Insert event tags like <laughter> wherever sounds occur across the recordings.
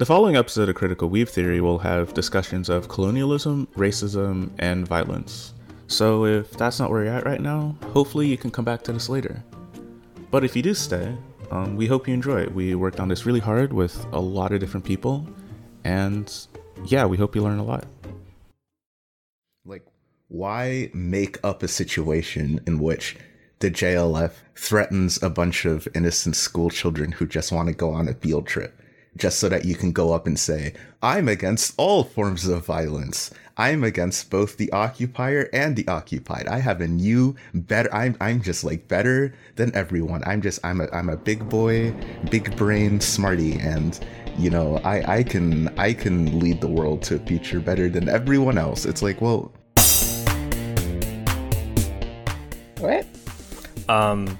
The following episode of Critical Weeb Theory will have discussions of colonialism, racism, and violence. So if that's not where you're at right now, hopefully you can come back to this later. But if you do stay, um, we hope you enjoy it. We worked on this really hard with a lot of different people, and yeah, we hope you learn a lot. Like, why make up a situation in which the JLF threatens a bunch of innocent school children who just want to go on a field trip? Just so that you can go up and say, I'm against all forms of violence. I'm against both the occupier and the occupied. I have a new better I'm I'm just like better than everyone. I'm just I'm a I'm a big boy, big brain smarty and you know, I I can I can lead the world to a future better than everyone else. It's like, well, What? Um,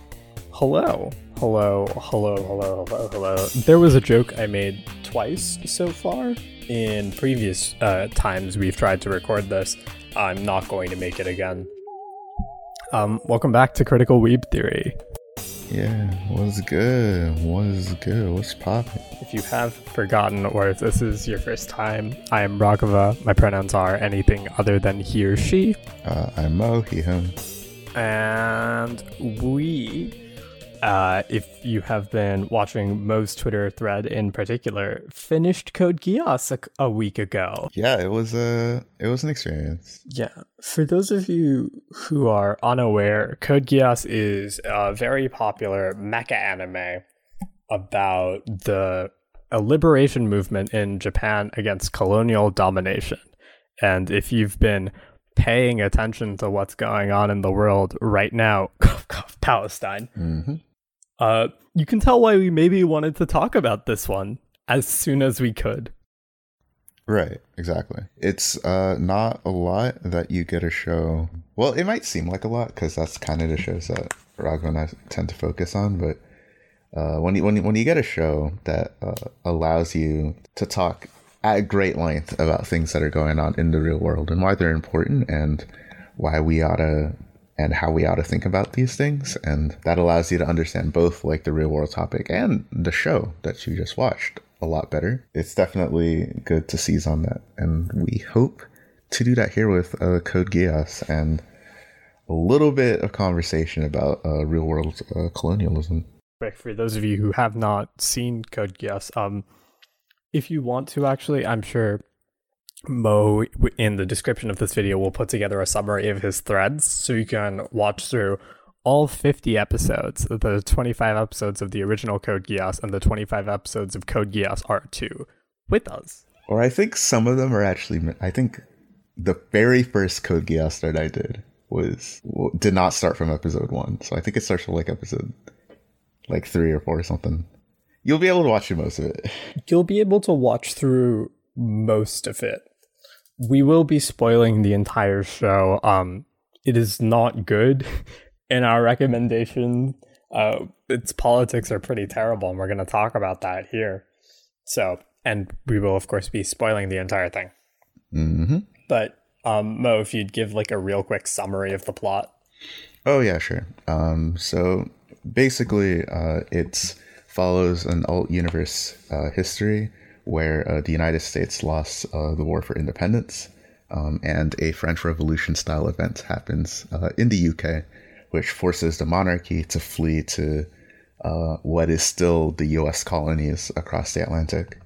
hello, hello, hello, hello, hello, hello. There was a joke I made twice so far. In previous uh, times we've tried to record this, I'm not going to make it again. Um, welcome back to Critical Weeb Theory. yeah, what's good? What's good? What's poppin'? If you have forgotten, or if this is your first time, I am Raghava. My pronouns are anything other than he or she. Uh, I'm Mo, he, him. And we, uh, if you have been watching Mo's Twitter thread in particular, finished Code Geass a, a week ago. Yeah, it was a it was an experience. Yeah. For those of you who are unaware, Code Geass is a very popular mecha anime about the a liberation movement in Japan against colonial domination. And if you've been paying attention to what's going on in the world right now, <laughs> Palestine, hmm uh, you can tell why we maybe wanted to talk about this one as soon as we could. Right, exactly. It's uh not a lot that you get a show. Well, it might seem like a lot because that's kind of the shows that Raghav and I tend to focus on. But uh, when you when you, when you get a show that uh, allows you to talk at great length about things that are going on in the real world and why they're important and why we ought to and how we ought to think about these things and that allows you to understand both like the real world topic and the show that you just watched a lot better. It's definitely good to seize on that and we hope to do that here with uh, code geass and a little bit of conversation about uh, real world uh, colonialism. For those of you who have not seen Code Geass, um, if you want to actually, I'm sure Mo in the description of this video will put together a summary of his threads so you can watch through all 50 episodes, the 25 episodes of the original Code Geass and the 25 episodes of Code Geass R2 with us. Or I think some of them are actually. I think the very first Code Geass that I did was did not start from episode one, so I think it starts from like episode like three or four or something. You'll be able to watch most of it. You'll be able to watch through most of it. We will be spoiling the entire show. Um, it is not good <laughs> in our recommendation. Uh, its politics are pretty terrible, and we're going to talk about that here. So, and we will of course be spoiling the entire thing. hmm But um, Mo, if you'd give like a real quick summary of the plot. Oh yeah, sure. Um, so basically, uh, it follows an alt universe uh, history where uh, the United States lost uh, the war for independence, um, and a French Revolution style event happens uh, in the UK, which forces the monarchy to flee to what is still the U.S. colonies across the Atlantic.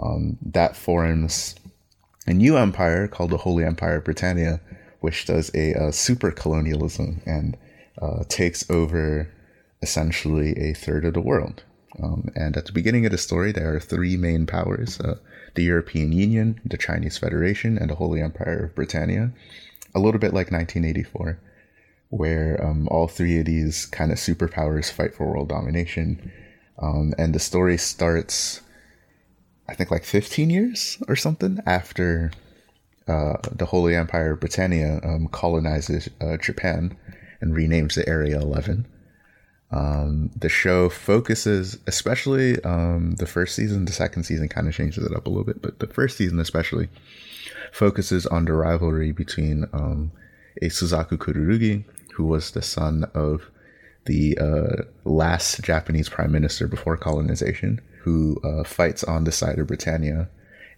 Um, that forms a new empire called the Holy Empire of Britannia, which does a, uh super colonialism and uh, takes over essentially a third of the world. Um, and at the beginning of the story, there are three main powers uh, the European Union, the Chinese Federation, and the Holy Empire of Britannia. A little bit like 1984, where um, all three of these kind of superpowers fight for world domination. Um, and the story starts, I think, like 15 years or something after uh, the Holy Empire of Britannia um, colonizes uh, Japan and renames the Area 11. Um, the show focuses, especially um, the first season, the second season kind of changes it up a little bit, but the first season especially focuses on the rivalry between um, a Suzaku Kururugi, who was the son of the uh, last Japanese prime minister before colonization, who uh, fights on the side of Britannia,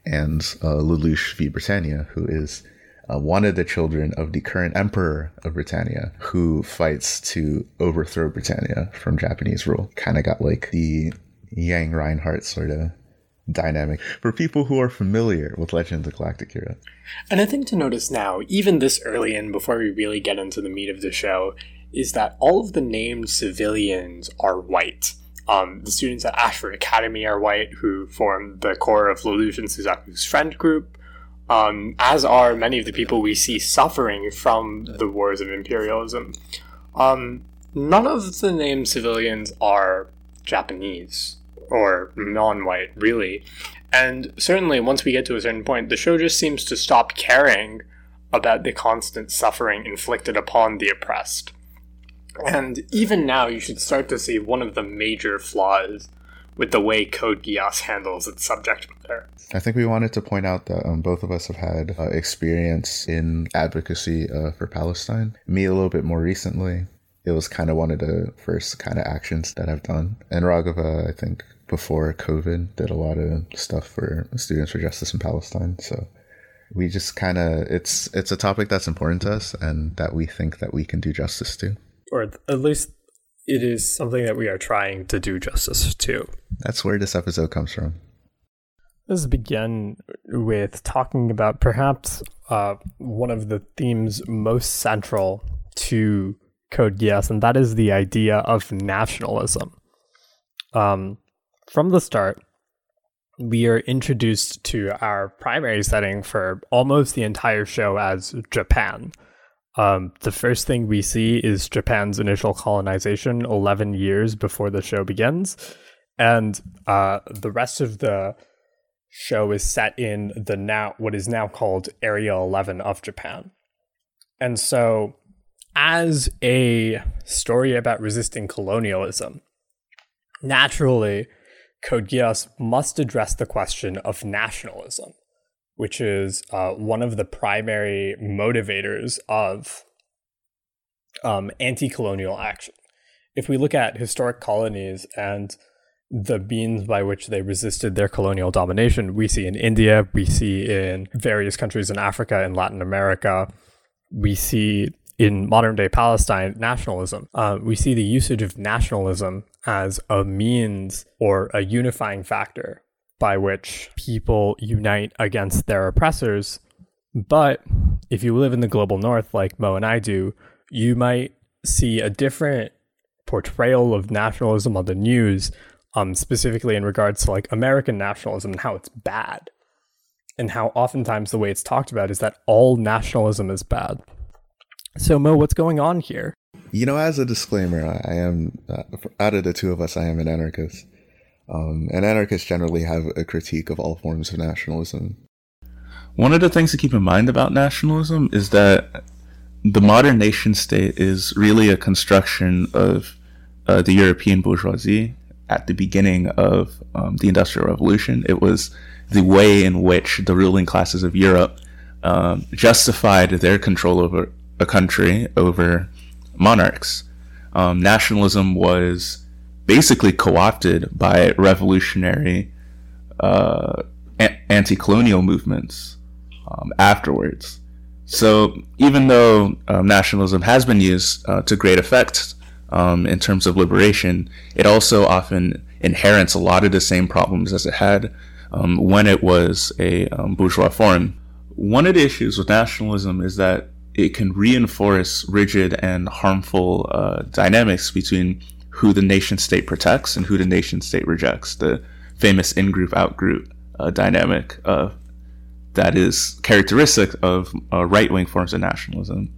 and uh, Lelouch v. Britannia, who is uh, one of the children of the current emperor of Britannia, who fights to overthrow Britannia from Japanese rule. Kind of got like the Yang Reinhardt sort of dynamic for people who are familiar with Legends of Galactic. And I think to notice now, even this early in, before we really get into the meat of the show, is that all of the named civilians are white. Um, the students at Ashford Academy are white, who form the core of Lelouch and Suzaku's friend group, um, as are many of the people we see suffering from the wars of imperialism. Um, none of the named civilians are Japanese or non white, really. And certainly, once we get to a certain point, the show just seems to stop caring about the constant suffering inflicted upon the oppressed. And even now, you should start to see one of the major flaws with the way Code Geass handles its subject matter. I think we wanted to point out that um, both of us have had uh, experience in advocacy uh, for Palestine. Me a little bit more recently. It was kind of one of the first kind of actions that I've done. And Raghava, I think, before COVID, did a lot of stuff for Students for Justice in Palestine. So we just kind of it's it's a topic that's important to us and that we think that we can do justice to or at least it is something that we are trying to do justice to. That's where this episode comes from. Let's begin with talking about perhaps uh, one of the themes most central to Code Geass, and that is the idea of nationalism. Um, from the start, we are introduced to our primary setting for almost the entire show as Japan. Um, the first thing we see is Japan's initial colonization 11 years before the show begins. And uh, the rest of the show is set in the now what is now called Area 11 of Japan. And so, as a story about resisting colonialism, naturally, Code Geass must address the question of nationalism which is uh, one of the primary motivators of um, anti colonial action. If we look at historic colonies and the means by which they resisted their colonial domination, we see in India, we see in various countries in Africa and Latin America, we see in modern day Palestine nationalism. Uh, we see the usage of nationalism as a means or a unifying factor by which people unite against their oppressors. But if you live in the global north, like Mo and I do, you might see a different portrayal of nationalism on the news, um, specifically in regards to like American nationalism and how it's bad. And how oftentimes the way it's talked about is that all nationalism is bad. So, Mo, what's going on here? You know, as a disclaimer, I am, uh, out of the two of us, I am an anarchist. Um, and anarchists generally have a critique of all forms of nationalism. One of the things to keep in mind about nationalism is that the modern nation state is really a construction of uh, the European bourgeoisie at the beginning of um, the Industrial Revolution. It was the way in which the ruling classes of Europe um, justified their control over a country over monarchs. Um, nationalism was basically co-opted by revolutionary uh, a- anti-colonial movements um, afterwards. So even though um, nationalism has been used uh, to great effect um, in terms of liberation, it also often inherits a lot of the same problems as it had um, when it was a um, bourgeois form. One of the issues with nationalism is that it can reinforce rigid and harmful uh, dynamics between who the nation state protects and who the nation state rejects. The famous in group out group uh, dynamic uh, that is characteristic of uh, right wing forms of nationalism.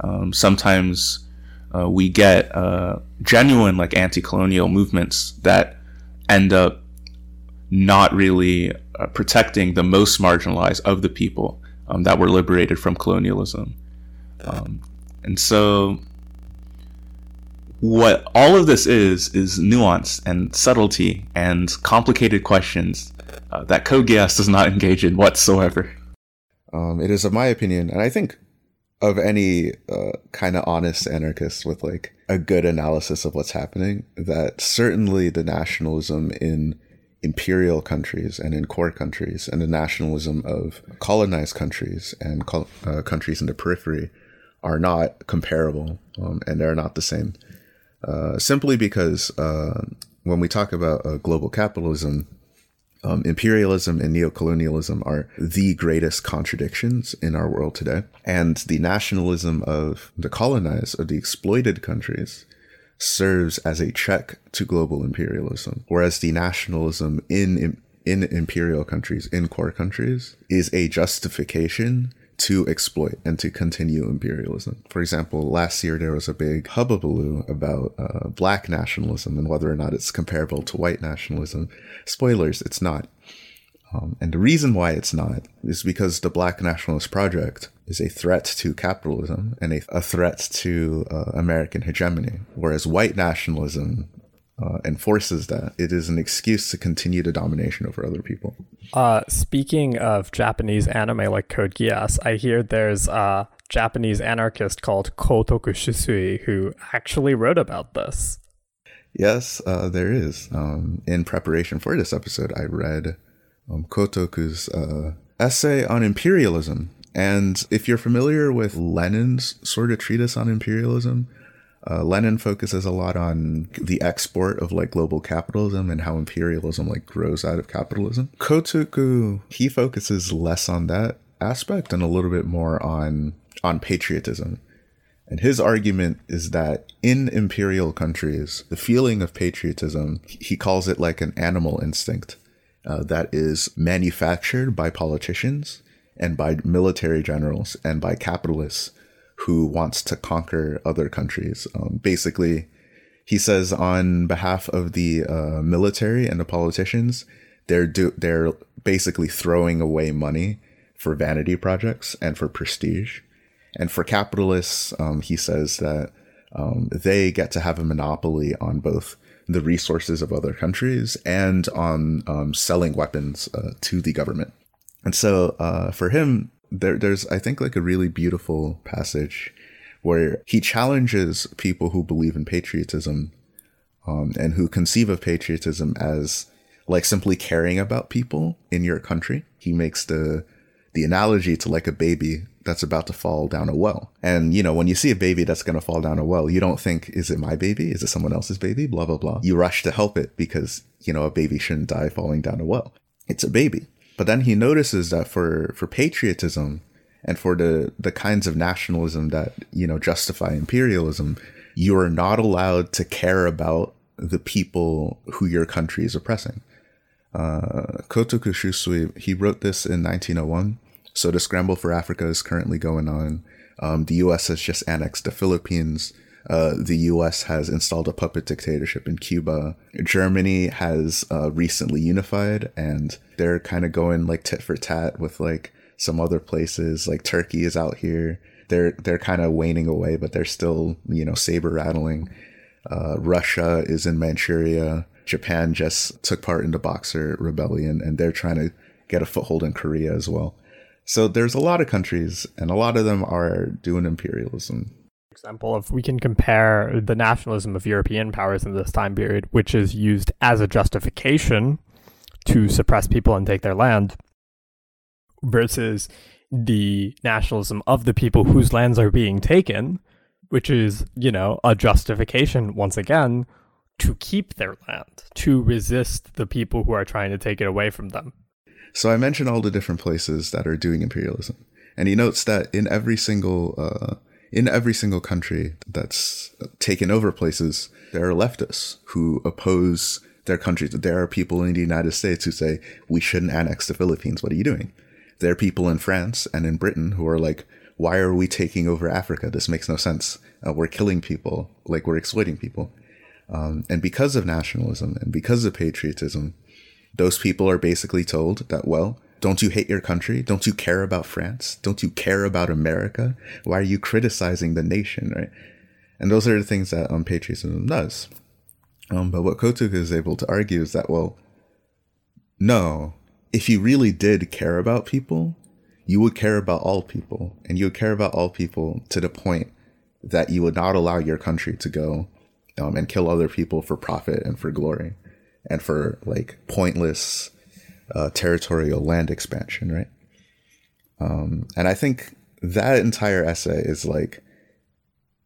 Um, sometimes uh, we get uh, genuine like anti colonial movements that end up not really uh, protecting the most marginalized of the people um, that were liberated from colonialism. Um, and so what all of this is is nuance and subtlety and complicated questions uh, that Geass does not engage in whatsoever. Um, it is, of my opinion, and I think of any uh, kind of honest anarchist with like a good analysis of what's happening, that certainly the nationalism in imperial countries and in core countries and the nationalism of colonized countries and col- uh, countries in the periphery are not comparable um, and they're not the same. Uh, simply because uh, when we talk about uh, global capitalism, um, imperialism and neocolonialism are the greatest contradictions in our world today. And the nationalism of the colonized, of the exploited countries, serves as a check to global imperialism, whereas the nationalism in in imperial countries, in core countries, is a justification to exploit and to continue imperialism. For example, last year there was a big hubbubaloo about uh, black nationalism and whether or not it's comparable to white nationalism. Spoilers, it's not. Um, and the reason why it's not is because the Black Nationalist Project is a threat to capitalism and a, a threat to uh, American hegemony, whereas white nationalism uh, enforces that. It is an excuse to continue the domination over other people. Uh, speaking of Japanese anime like Code Geass, I hear there's a Japanese anarchist called Kotoku Shusui who actually wrote about this. Yes, uh, there is. Um, in preparation for this episode, I read um, Kotoku's uh, essay on imperialism. And if you're familiar with Lenin's sort of treatise on imperialism, uh, Lenin focuses a lot on the export of like global capitalism and how imperialism like grows out of capitalism. Kotoku he focuses less on that aspect and a little bit more on on patriotism. And his argument is that in imperial countries, the feeling of patriotism, he calls it like an animal instinct uh, that is manufactured by politicians and by military generals and by capitalists who wants to conquer other countries. Um, basically, he says on behalf of the uh, military and the politicians, they're do they're basically throwing away money for vanity projects and for prestige, and for capitalists, um, he says that um, they get to have a monopoly on both the resources of other countries and on um, selling weapons uh, to the government. And so, uh, for him, there, there's I think like a really beautiful passage where he challenges people who believe in patriotism um, and who conceive of patriotism as like simply caring about people in your country. He makes the the analogy to like a baby that's about to fall down a well. And you know, when you see a baby that's going to fall down a well, you don't think, is it my baby? Is it someone else's baby? Blah, blah, blah. You rush to help it because, you know, a baby shouldn't die falling down a well. It's a baby. But then he notices that for for patriotism and for the the kinds of nationalism that you know justify imperialism, you are not allowed to care about the people who your country is oppressing. Uh, Kotoku Shusui, he wrote this in 1901. So the scramble for Africa is currently going on. Um, the U.S. has just annexed the Philippines. Uh, the U.S. has installed a puppet dictatorship in Cuba. Germany has uh, recently unified, and they're kind of going like tit for tat with like some other places. Like Turkey is out here. They're they're kind of waning away, but they're still you know saber rattling. Uh, Russia is in Manchuria. Japan just took part in the Boxer Rebellion, and they're trying to get a foothold in Korea as well. So there's a lot of countries, and a lot of them are doing imperialism example of we can compare the nationalism of European powers in this time period, which is used as a justification to suppress people and take their land, versus the nationalism of the people whose lands are being taken, which is, you know, a justification once again to keep their land, to resist the people who are trying to take it away from them. So I mentioned all the different places that are doing imperialism, and he notes that in every single uh, in every single country that's taken over places, there are leftists who oppose their countries. There are people in the United States who say we shouldn't annex the Philippines. What are you doing? There are people in France and in Britain who are like, why are we taking over Africa? This makes no sense. Uh, we're killing people, like we're exploiting people. Um, and because of nationalism and because of patriotism, those people are basically told that, well, don't you hate your country? Don't you care about France? Don't you care about America? Why are you criticizing the nation, right? And those are the things that um, patriotism does. Um, but what Kotoku is able to argue is that, well, no, if you really did care about people, you would care about all people, and you would care about all people to the point that you would not allow your country to go um, and kill other people for profit and for glory. and for like pointless uh, territorial land expansion, right? Um, and I think that entire essay is like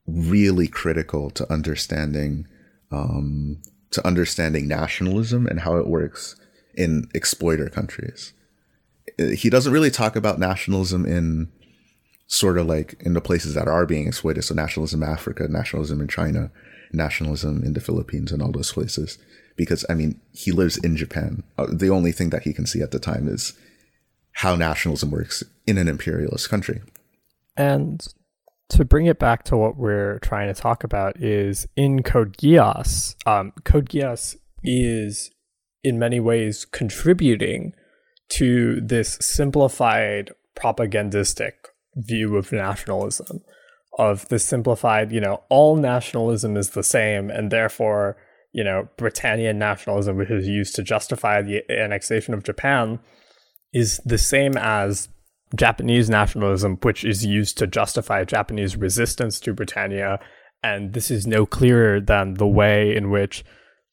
really critical to understanding um, to understanding nationalism and how it works in exploiter countries. He doesn't really talk about nationalism in sort of like in the places that are being exploited. So nationalism in Africa, nationalism in China, nationalism in the Philippines, and all those places. Because I mean, he lives in Japan. Uh, the only thing that he can see at the time is how nationalism works in an imperialist country. And to bring it back to what we're trying to talk about is in Code Geass, um, Code Geass is in many ways contributing to this simplified propagandistic view of nationalism of the simplified you know all nationalism is the same and therefore you know britannian nationalism which is used to justify the annexation of japan is the same as Japanese nationalism, which is used to justify Japanese resistance to Britannia. And this is no clearer than the way in which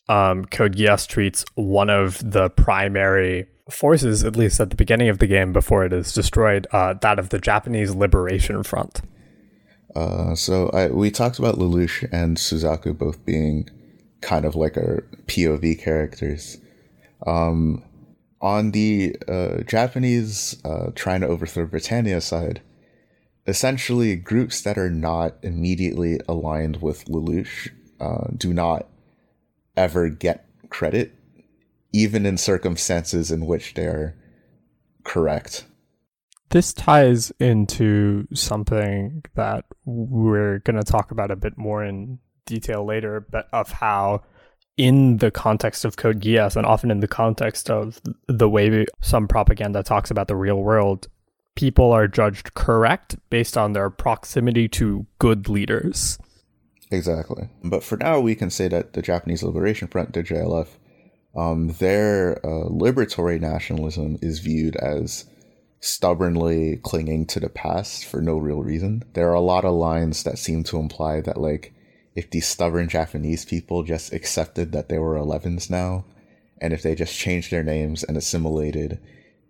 um, Code Geass treats one of the primary forces, at least at the beginning of the game before it is destroyed, uh, that of the Japanese Liberation Front. Uh, so I, we talked about Lelouch and Suzaku both being kind of like our POV characters. Um, on the uh, Japanese uh, trying to overthrow Britannia side, essentially groups that are not immediately aligned with Lelouch uh, do not ever get credit, even in circumstances in which they're correct. This ties into something that we're going to talk about a bit more in detail later, but of how in the context of Code Geass and often in the context of the way some propaganda talks about the real world, people are judged correct based on their proximity to good leaders. Exactly. But for now, we can say that the Japanese Liberation Front, the JLF, um, their uh, liberatory nationalism is viewed as stubbornly clinging to the past for no real reason. There are a lot of lines that seem to imply that, like, if these stubborn Japanese people just accepted that they were 11s now, and if they just changed their names and assimilated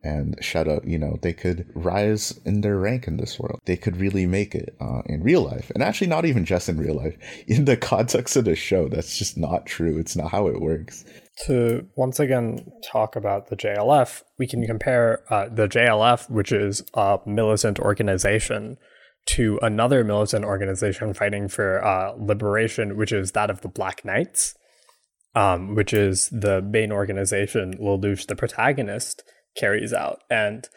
and shut up, you know, they could rise in their rank in this world. They could really make it uh, in real life. And actually, not even just in real life. <laughs> In the context of the show, that's just not true. It's not how it works. To once again talk about the JLF, we can compare uh, the JLF, which is a militant organization to another militant organization fighting for uh, liberation, which is that of the Black Knights, um, which is the main organization Lelouch, the protagonist, carries out. And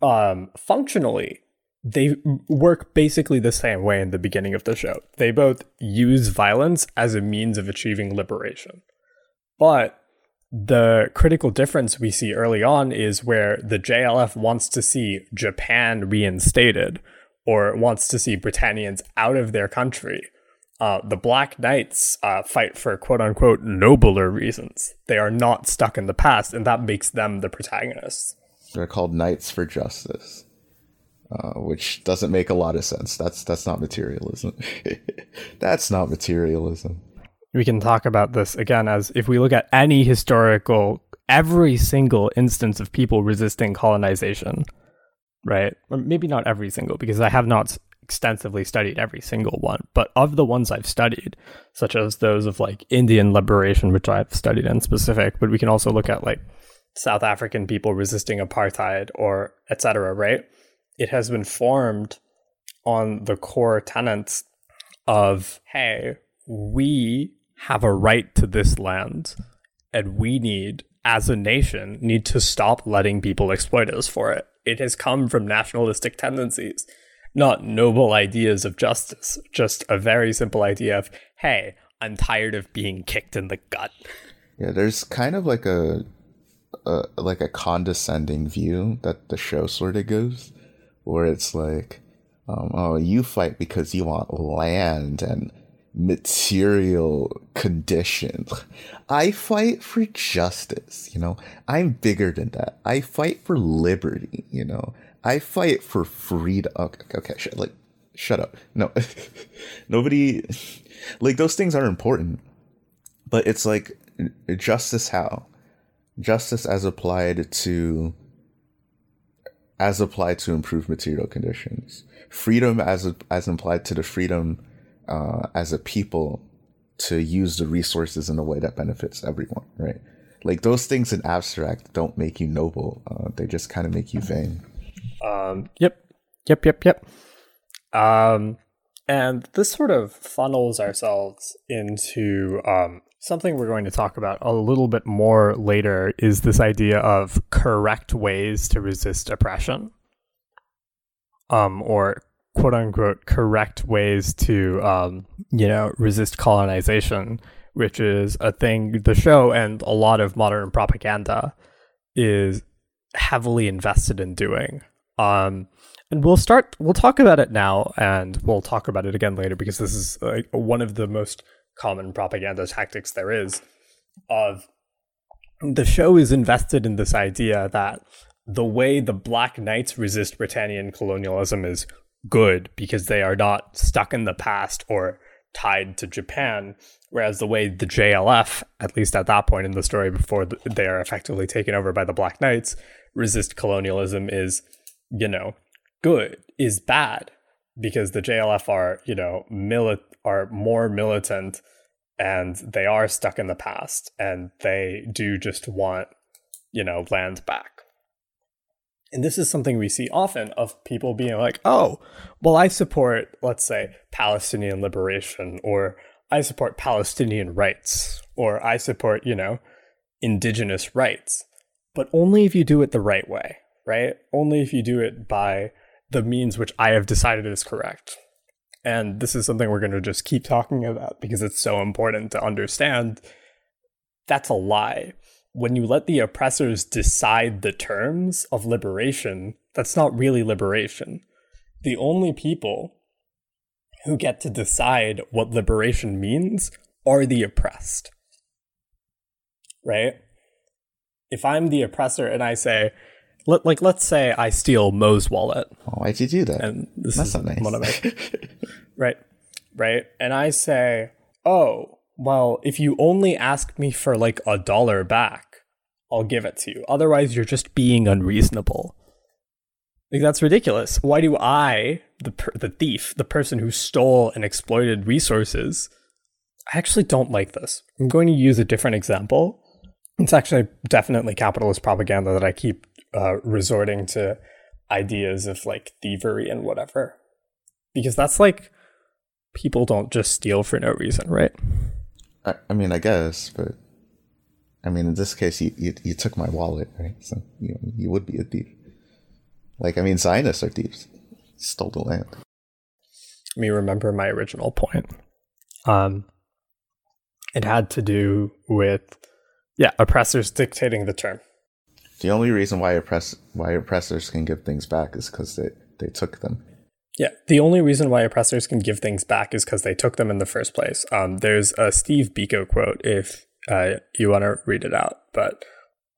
um, functionally, they work basically the same way in the beginning of the show. They both use violence as a means of achieving liberation. But the critical difference we see early on is where the JLF wants to see Japan reinstated, or wants to see Britannians out of their country. Uh, the Black Knights uh, fight for quote unquote nobler reasons. They are not stuck in the past, and that makes them the protagonists. They're called Knights for Justice, uh, which doesn't make a lot of sense. That's that's not materialism. <laughs> that's not materialism. We can talk about this again as if we look at any historical, every single instance of people resisting colonization right? Or maybe not every single, because I have not extensively studied every single one, but of the ones I've studied, such as those of like Indian liberation, which I've studied in specific, but we can also look at like South African people resisting apartheid or etc. Right? It has been formed on the core tenets of hey, we have a right to this land, and we need, as a nation, need to stop letting people exploit us for it it has come from nationalistic tendencies, not noble ideas of justice, just a very simple idea of, hey, I'm tired of being kicked in the gut. Yeah, there's kind of like a, a like a condescending view that the show sort of goes, where it's like, um, oh, you fight because you want land and material condition. I fight for justice, you know. I'm bigger than that. I fight for liberty, you know. I fight for freedom. Okay, okay, sh- like shut up. No. <laughs> Nobody like those things are important. But it's like justice how? Justice as applied to as applied to improve material conditions. Freedom as as implied to the freedom uh, as a people to use the resources in a way that benefits everyone, right? Like those things in abstract don't make you noble. Uh, they just kind of make you vain. Um, yep, yep, yep, yep. Um, and this sort of funnels ourselves into um, something we're going to talk about a little bit more later is this idea of correct ways to resist oppression. Um, or quote unquote correct ways to um, you know resist colonization, which is a thing the show and a lot of modern propaganda is heavily invested in doing. Um, and we'll start. We'll talk about it now, and we'll talk about it again later because this is like one of the most common propaganda tactics there is. Of the show is invested in this idea that the way the Black Knights resist Britannian colonialism is good because they are not stuck in the past or tied to Japan. Whereas the way the JLF, at least at that point in the story before they are effectively taken over by the Black Knights, resist colonialism is, you know, good, is bad because the JLF are, you know, mili- are more militant and they are stuck in the past and they do just want, you know, land back. And this is something we see often of people being like, oh, well, I support, let's say, Palestinian liberation, or I support Palestinian rights, or I support, you know, indigenous rights. But only if you do it the right way, right? Only if you do it by the means which I have decided is correct. And this is something we're going to just keep talking about because it's so important to understand. That's a lie when you let the oppressors decide the terms of liberation, that's not really liberation. The only people who get to decide what liberation means are the oppressed. Right? If I'm the oppressor and I say, let, like, let's say I steal Mo's wallet. Oh, why'd you do that? And this That's is so nice. one of my, right, right. And I say, oh, well, if you only ask me for like a dollar back, I'll give it to you. Otherwise, you're just being unreasonable. Like that's ridiculous. Why do I, the per- the thief, the person who stole and exploited resources, I actually don't like this. I'm going to use a different example. It's actually definitely capitalist propaganda that I keep uh, resorting to ideas of like thievery and whatever, because that's like people don't just steal for no reason, right? I, I mean, I guess, but I mean, in this case, you, you, you took my wallet, right? So you, you would be a thief. Like, I mean, Zionists are thieves. Stole the land. Let me remember my original point. Um, it had to do with, yeah, oppressors dictating the term. The only reason why oppress why oppressors can give things back is because they, they took them. Yeah, the only reason why oppressors can give things back is because they took them in the first place. Um, there's a Steve Biko quote. If uh, you want to read it out. But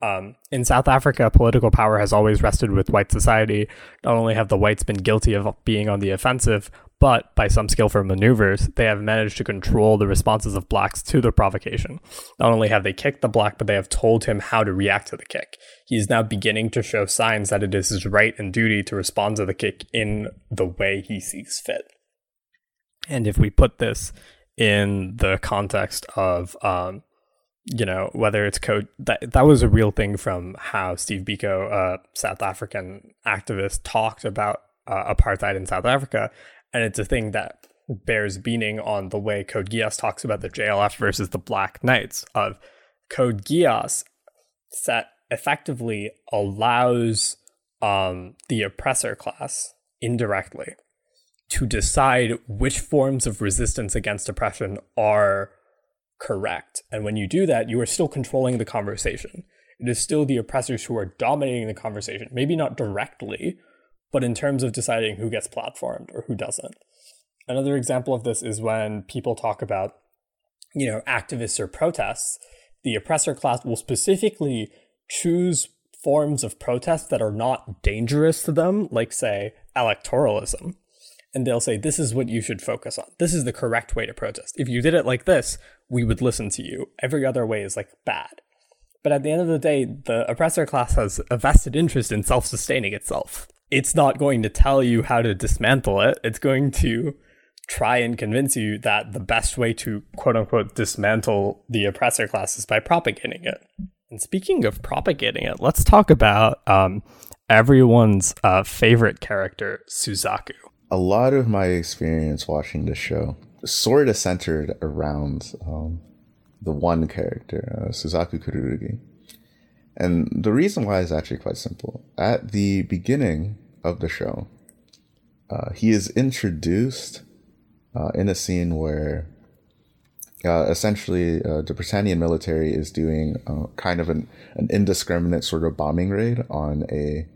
um, in South Africa, political power has always rested with white society. Not only have the whites been guilty of being on the offensive, but by some skillful maneuvers, they have managed to control the responses of blacks to the provocation. Not only have they kicked the black, but they have told him how to react to the kick. He is now beginning to show signs that it is his right and duty to respond to the kick in the way he sees fit. And if we put this in the context of um, you know whether it's code that that was a real thing from how Steve Biko, a South African activist, talked about uh, apartheid in South Africa, and it's a thing that bears meaning on the way Code Geass talks about the JLF versus the Black Knights. Of Code Geass that effectively allows um, the oppressor class indirectly to decide which forms of resistance against oppression are correct. And when you do that, you are still controlling the conversation. It is still the oppressors who are dominating the conversation, maybe not directly, but in terms of deciding who gets platformed or who doesn't. Another example of this is when people talk about, you know, activists or protests, the oppressor class will specifically choose forms of protest that are not dangerous to them, like say electoralism. And they'll say, This is what you should focus on. This is the correct way to protest. If you did it like this, we would listen to you. Every other way is like bad. But at the end of the day, the oppressor class has a vested interest in self sustaining itself. It's not going to tell you how to dismantle it, it's going to try and convince you that the best way to quote unquote dismantle the oppressor class is by propagating it. And speaking of propagating it, let's talk about um, everyone's uh, favorite character, Suzaku. A lot of my experience watching this show sort of centered around um, the one character, uh, Suzaku Kururugi. And the reason why is actually quite simple. At the beginning of the show, uh, he is introduced uh, in a scene where uh, essentially uh, the Britannian military is doing uh, kind of an, an indiscriminate sort of bombing raid on a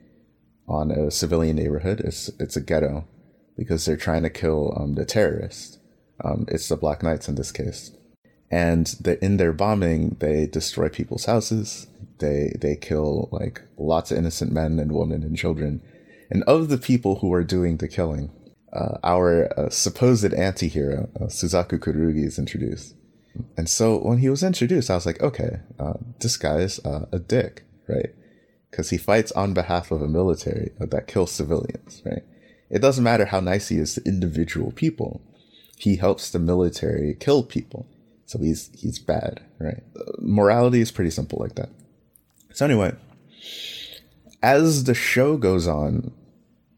on a civilian neighborhood. It's it's a ghetto because they're trying to kill um, the terrorists. Um, it's the Black Knights in this case, and the, in their bombing, they destroy people's houses. They they kill like lots of innocent men and women and children, and of the people who are doing the killing, uh, our uh, supposed anti-hero uh, Suzaku Kurugi, is introduced. And so when he was introduced, I was like, okay, uh, this guy's uh, a dick, right? Because he fights on behalf of a military that kills civilians, right? It doesn't matter how nice he is to individual people. He helps the military kill people. So he's he's bad, right? morality is pretty simple like that. So anyway, as the show goes on,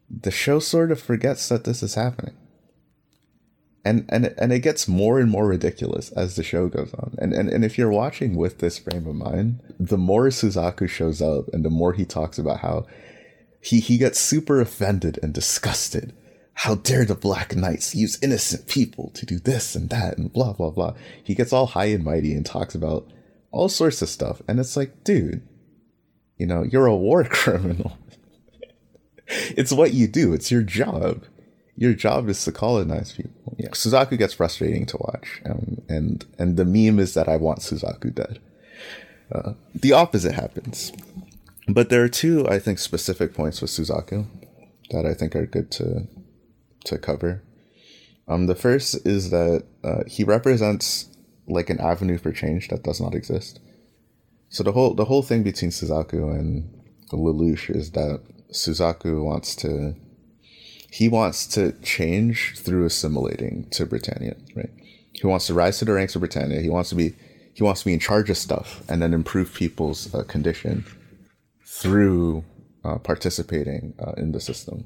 the show sort of forgets that this is happening. And and and it gets more and more ridiculous as the show goes on. And and, and if you're watching with this frame of mind, the more Suzaku shows up and the more he talks about how he he gets super offended and disgusted. How dare the Black Knights use innocent people to do this and that and blah blah blah. He gets all high and mighty and talks about all sorts of stuff. And it's like, dude, you know, you're a war <laughs> criminal it's what you do. It's your job. Your job is to colonize people. Yeah, Suzaku gets frustrating to watch, um, and and the meme is that I want Suzaku dead. Uh, the opposite happens, but there are two I think specific points with Suzaku that I think are good to to cover. Um, the first is that uh, he represents like an avenue for change that does not exist. So the whole the whole thing between Suzaku and Lelouch is that Suzaku wants to he wants to change through assimilating to Britannia, right? He wants to rise to the ranks of Britannia. He wants to be he wants to be in charge of stuff and then improve people's uh, condition through uh, participating uh, in the system.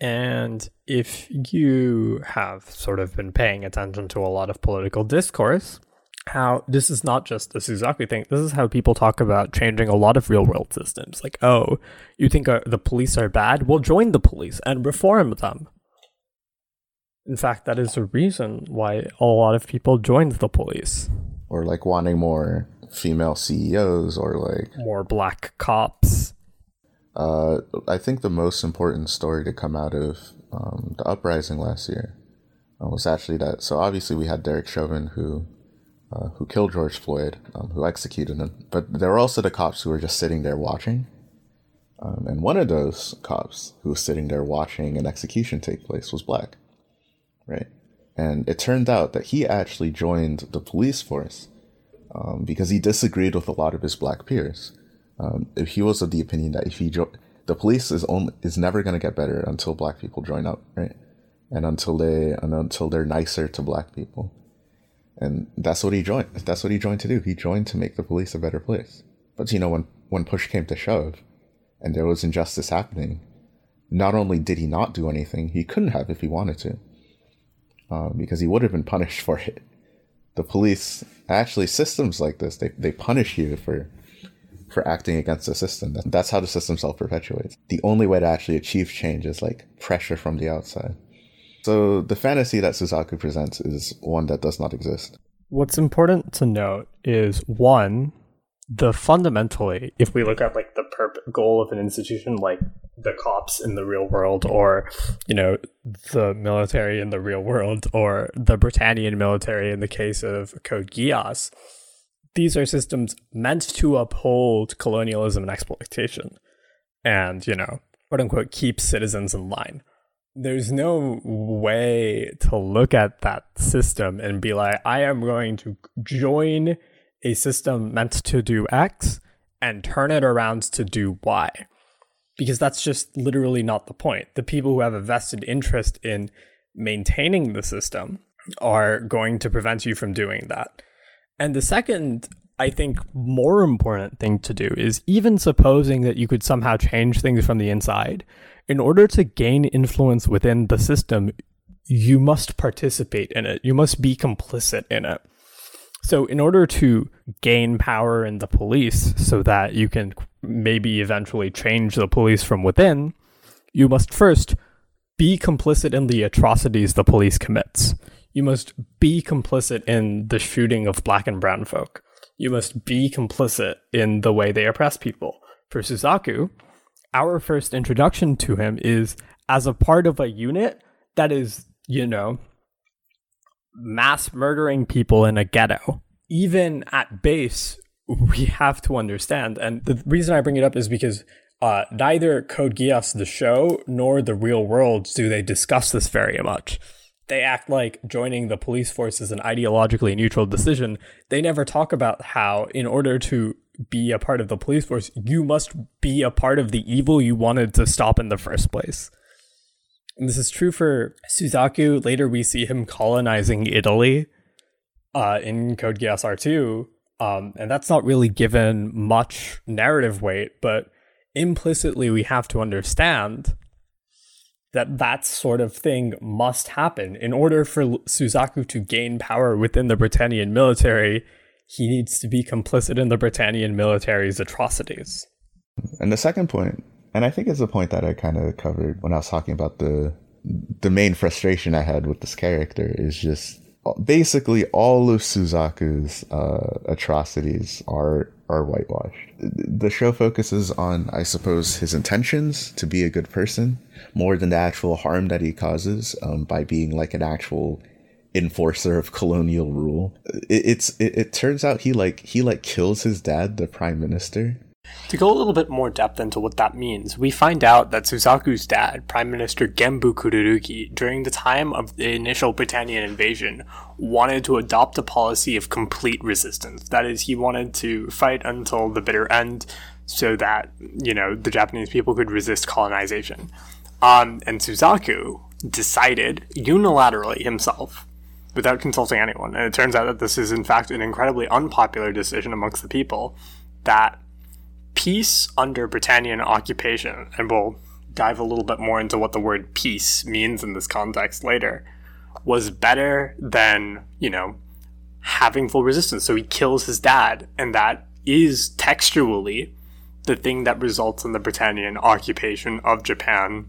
And if you have sort of been paying attention to a lot of political discourse, how this is not just a Suzaku thing. This is how people talk about changing a lot of real world systems. Like, oh, you think uh, the police are bad? Well, join the police and reform them. In fact, that is the reason why a lot of people joined the police. Or like wanting more female CEOs or like more black cops. Uh, I think the most important story to come out of um, the uprising last year uh, was actually that. So obviously we had Derek Chauvin who uh, who killed George Floyd, um, who executed him. But there were also the cops who were just sitting there watching. Um, and one of those cops who was sitting there watching an execution take place was black, right? And it turned out that he actually joined the police force um, because he disagreed with a lot of his black peers. Um, he was of the opinion that if he jo- the police is only is never going to get better until black people join up, right? And until they and until they're nicer to black people and that's what he joined. That's what he joined to do. He joined to make the police a better place. But you know, when when push came to shove, and there was injustice happening, not only did he not do anything, he couldn't have if he wanted to, uh, because he would have been punished <laughs> for it. The police, actually, systems like this, they they punish you for for acting against the system. That's how the system self perpetuates. The only way to actually achieve change is like pressure from the outside. So the fantasy that Suzaku presents is one that does not exist. What's important to note is one, the fundamentally, if we look at like the perp- goal of an institution like the cops in the real world, or you know the military in the real world, or the Britannian military in the case of Code Geass, these are systems meant to uphold colonialism and exploitation, and you know quote unquote keep citizens in line there's no way to look at that system and be like, I am going to join a system meant to do X and turn it around to do Y. Because that's just literally not the point. The people who have a vested interest in maintaining the system are going to prevent you from doing that. And the second, I think, more important thing to do is even supposing that you could somehow change things from the inside, in order to gain influence within the system, you must participate in it. You must be complicit in it. So, in order to gain power in the police so that you can maybe eventually change the police from within, you must first be complicit in the atrocities the police commits. You must be complicit in the shooting of black and brown folk. You must be complicit in the way they oppress people. For Suzaku, our first introduction to him is as a part of a unit that is, you know, mass murdering people in a ghetto. Even at base, we have to understand, and the reason I bring it up is because uh, neither Code Geass, the show, nor the real world do they discuss this very much. They act like joining the police force is an ideologically neutral decision. They never talk about how, in order to be a part of the police force, you must be a part of the evil you wanted to stop in the first place. And this is true for Suzaku. Later, we see him colonizing Italy uh, in Code Geass R2. Um, and that's not really given much narrative weight, but implicitly, we have to understand that that sort of thing must happen. In order for Suzaku to gain power within the Britannian military, he needs to be complicit in the Britannian military's atrocities. And the second point, and I think it's a point that I kind of covered when I was talking about the the main frustration I had with this character is just basically all of Suzaku's uh, atrocities are are whitewashed. The show focuses on, I suppose, his intentions to be a good person more than the actual harm that he causes um, by being like an actual enforcer of colonial rule. It, it's it, it turns out he like he like kills his dad, the prime minister, to go a little bit more depth into what that means, we find out that Suzaku's dad, Prime Minister Genbu Kururugi, during the time of the initial Britannian invasion, wanted to adopt a policy of complete resistance. That is, he wanted to fight until the bitter end so that, you know, the Japanese people could resist colonization. Um, and Suzaku decided unilaterally himself without consulting anyone. And it turns out that this is, in fact, an incredibly unpopular decision amongst the people that peace under Britannian occupation, and we'll dive a little bit more into what the word peace means in this context later, was better than, you know, having full resistance. So he kills his dad, and that is textually the thing that results in the Britannian occupation of Japan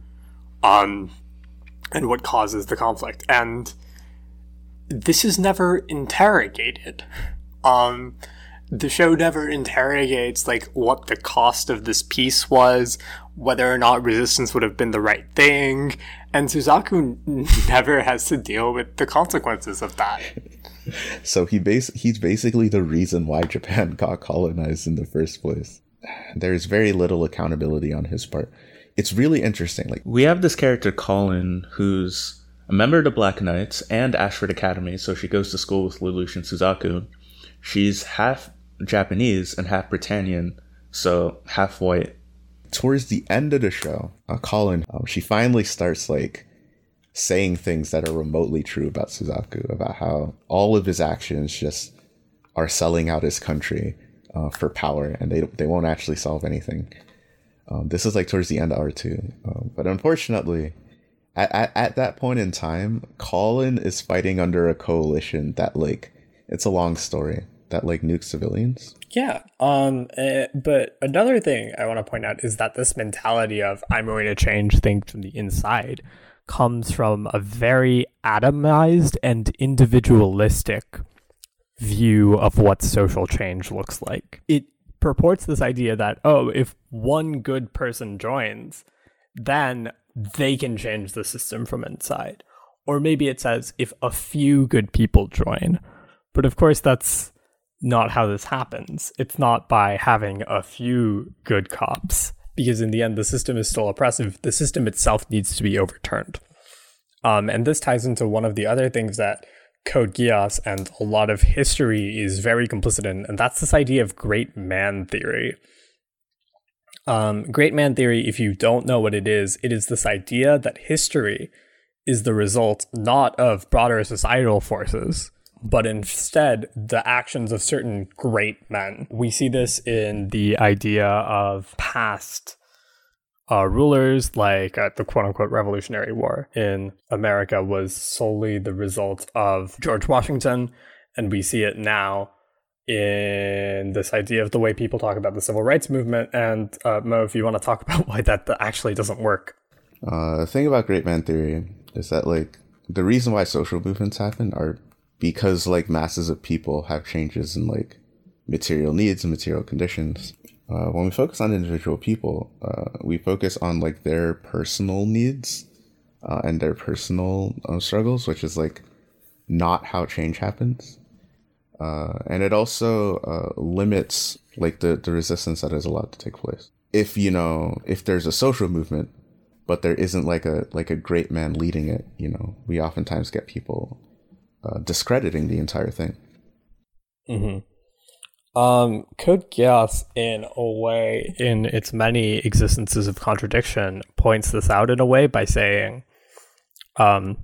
um, and what causes the conflict. And this is never interrogated. Um, the show never interrogates like what the cost of this peace was, whether or not resistance would have been the right thing, and Suzaku <laughs> never has to deal with the consequences of that. <laughs> So he base he's basically the reason why Japan <laughs> got colonized in the first place. There's very little accountability on his part. It's really interesting. Like we have this character Kallen who's a member of the Black Knights and Ashford Academy, so she goes to school with Lelouch and Suzaku. She's half Japanese and half Britannian, so half white. Towards the end of the show, uh, Kallen, um, she finally starts like saying things that are remotely true about Suzaku, about how all of his actions just are selling out his country uh, for power, and they they won't actually solve anything. Um, this is like towards the end of R two, um, but unfortunately, at, at at that point in time, Kallen is fighting under a coalition that like it's a long story that like nuke civilians. Yeah. Um. Uh, but another thing I want to point out is that this mentality of I'm going to change things from the inside comes from a very atomized and individualistic view of what social change looks like. It purports this idea that oh, if one good person joins, then they can change the system from inside. Or maybe it says if a few good people join. But of course, that's not how this happens. It's not by having a few good cops, because in the end, the system is still oppressive. The system itself needs to be overturned. Um, and this ties into one of the other things that Code Geass and a lot of history is very complicit in, and that's this idea of great man theory. Um, great man theory, if you don't know what it is, it is this idea that history is the result not of broader societal forces, but instead the actions of certain great men. We see this in the idea of past uh, rulers, like uh, the quote unquote Revolutionary War in America, was solely the result of George Washington. And we see it now in this idea of the way people talk about the civil rights movement. And uh, Mo, if you want to talk <laughs> about why that actually doesn't work. Uh, the thing about great man theory is that like the reason why social movements happen are because like masses of people have changes in like material needs and material conditions. Uh, when we focus on individual people, uh, we focus on like their personal needs uh, and their personal uh, struggles, which is like not how change happens. Uh, and it also uh, limits like the, the resistance that is allowed to take place. If you know, if there's a social movement, but there isn't like a like a great man leading it, you know, we oftentimes get people uh, discrediting the entire thing. Mm-hmm. Um, Code Geass, in a way, in its many existences of contradiction, points this out in a way by saying, um,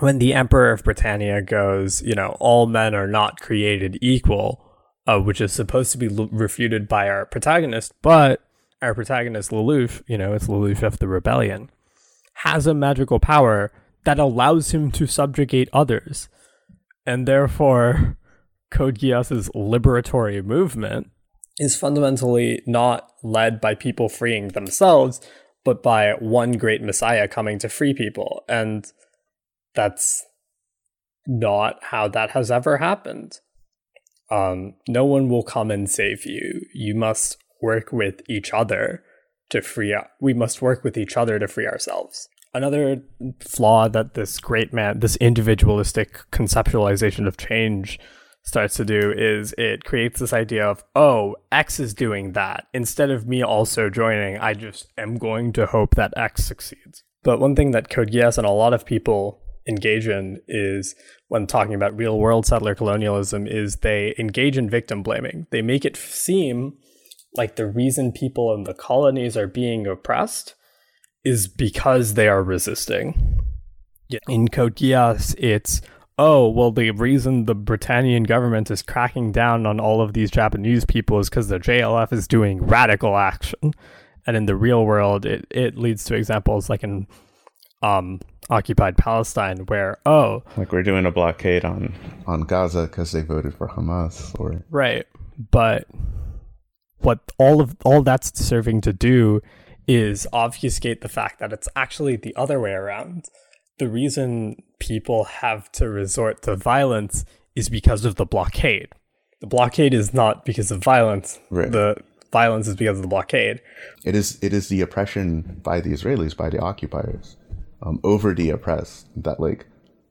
when the Emperor of Britannia goes, you know, all men are not created equal, uh, which is supposed to be l- refuted by our protagonist, but our protagonist, Lelouch, you know, it's Lelouch of the Rebellion, has a magical power that allows him to subjugate others. And therefore, Code Geass's liberatory movement is fundamentally not led by people freeing themselves, but by one great messiah coming to free people. And that's not how that has ever happened. Um, no one will come and save you. You must work with each other to free. We must work with each other to free ourselves. Another flaw that this great man, this individualistic conceptualization of change starts to do is it creates this idea of, oh, X is doing that. Instead of me also joining, I just am going to hope that X succeeds. But one thing that Code Geass and a lot of people engage in is when talking about real world settler colonialism is they engage in victim blaming. They make it seem like the reason people in the colonies are being oppressed is because they are resisting. Yeah. In Code Geass, it's oh well the reason the Britannian government is cracking down on all of these Japanese people is because the JLF is doing radical action. And in the real world it, it leads to examples like in um occupied Palestine where oh like we're doing a blockade on on Gaza because they voted for Hamas or right but what all of all that's serving to do is obfuscate the fact that it's actually the other way around the reason people have to resort to violence is because of the blockade the blockade is not because of violence right. the violence is because of the blockade it is it is the oppression by the Israelis by the occupiers um, over the oppressed that like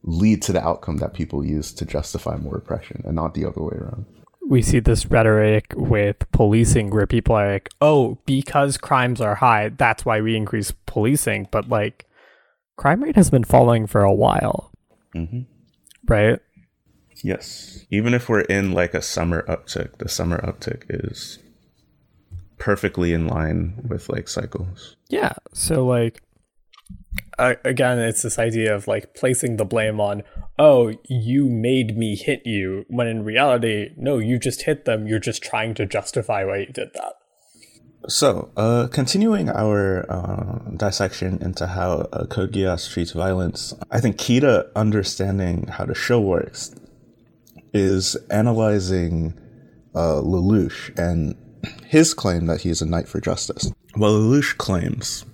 lead to the outcome that people use to justify more oppression and not the other way around. We see this rhetoric with policing where people are like, oh, because crimes are high, that's why we increase policing. But like, crime rate has been falling for a while. Mm-hmm. Right? Yes. Even if we're in like a summer uptick, the summer uptick is perfectly in line with like cycles. Yeah. So, like, uh, again, it's this idea of like placing the blame on, oh, you made me hit you, when in reality, no, you just hit them. You're just trying to justify why you did that. So, uh, continuing our uh, dissection into how uh, Code Geass treats violence, I think key to understanding how the show works is analyzing uh, Lelouch and his claim that he is a knight for justice. Well, Lelouch claims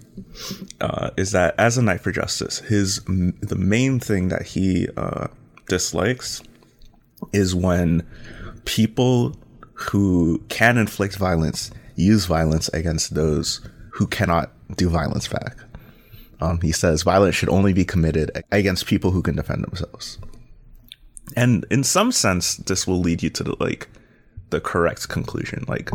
uh, is that as a knight for justice, his the main thing that he uh, dislikes is when people who can inflict violence use violence against those who cannot do violence back. Um, he says violence should only be committed against people who can defend themselves. And in some sense, this will lead you to the like the correct conclusion. Like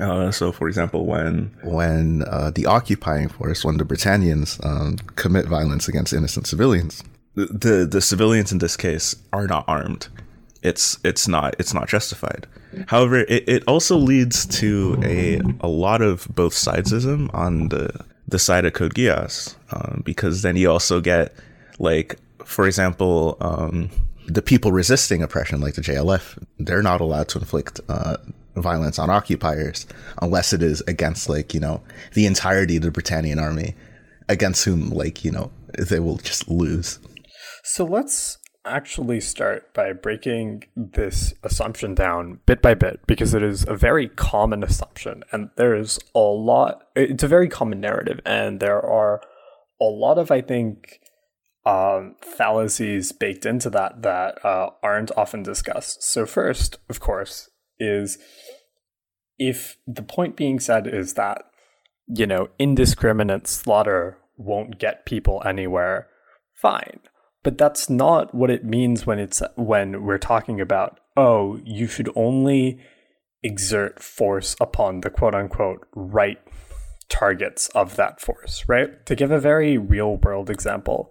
Uh, so, for example, when when uh, the occupying force, when the Britannians um, commit violence against innocent civilians, the, the the civilians in this case are not armed, it's it's not it's not justified. However, it, it also leads to a a lot of both sidesism on the the side of Code Geass, um, because then you also get like, for example, um, the people resisting oppression, like the JLF, they're not allowed to inflict uh, violence on occupiers unless it is against like you know the entirety of the Britannian army, against whom like you know they will just lose. So let's actually start by breaking this assumption down bit by bit because it is a very common assumption and there is a lot it's a very common narrative and there are a lot of i think um, fallacies baked into that that uh, aren't often discussed so first of course is if the point being said is that you know indiscriminate slaughter won't get people anywhere fine. But that's not what it means when it's when we're talking about oh you should only exert force upon the quote unquote right targets of that force right? To give a very real world example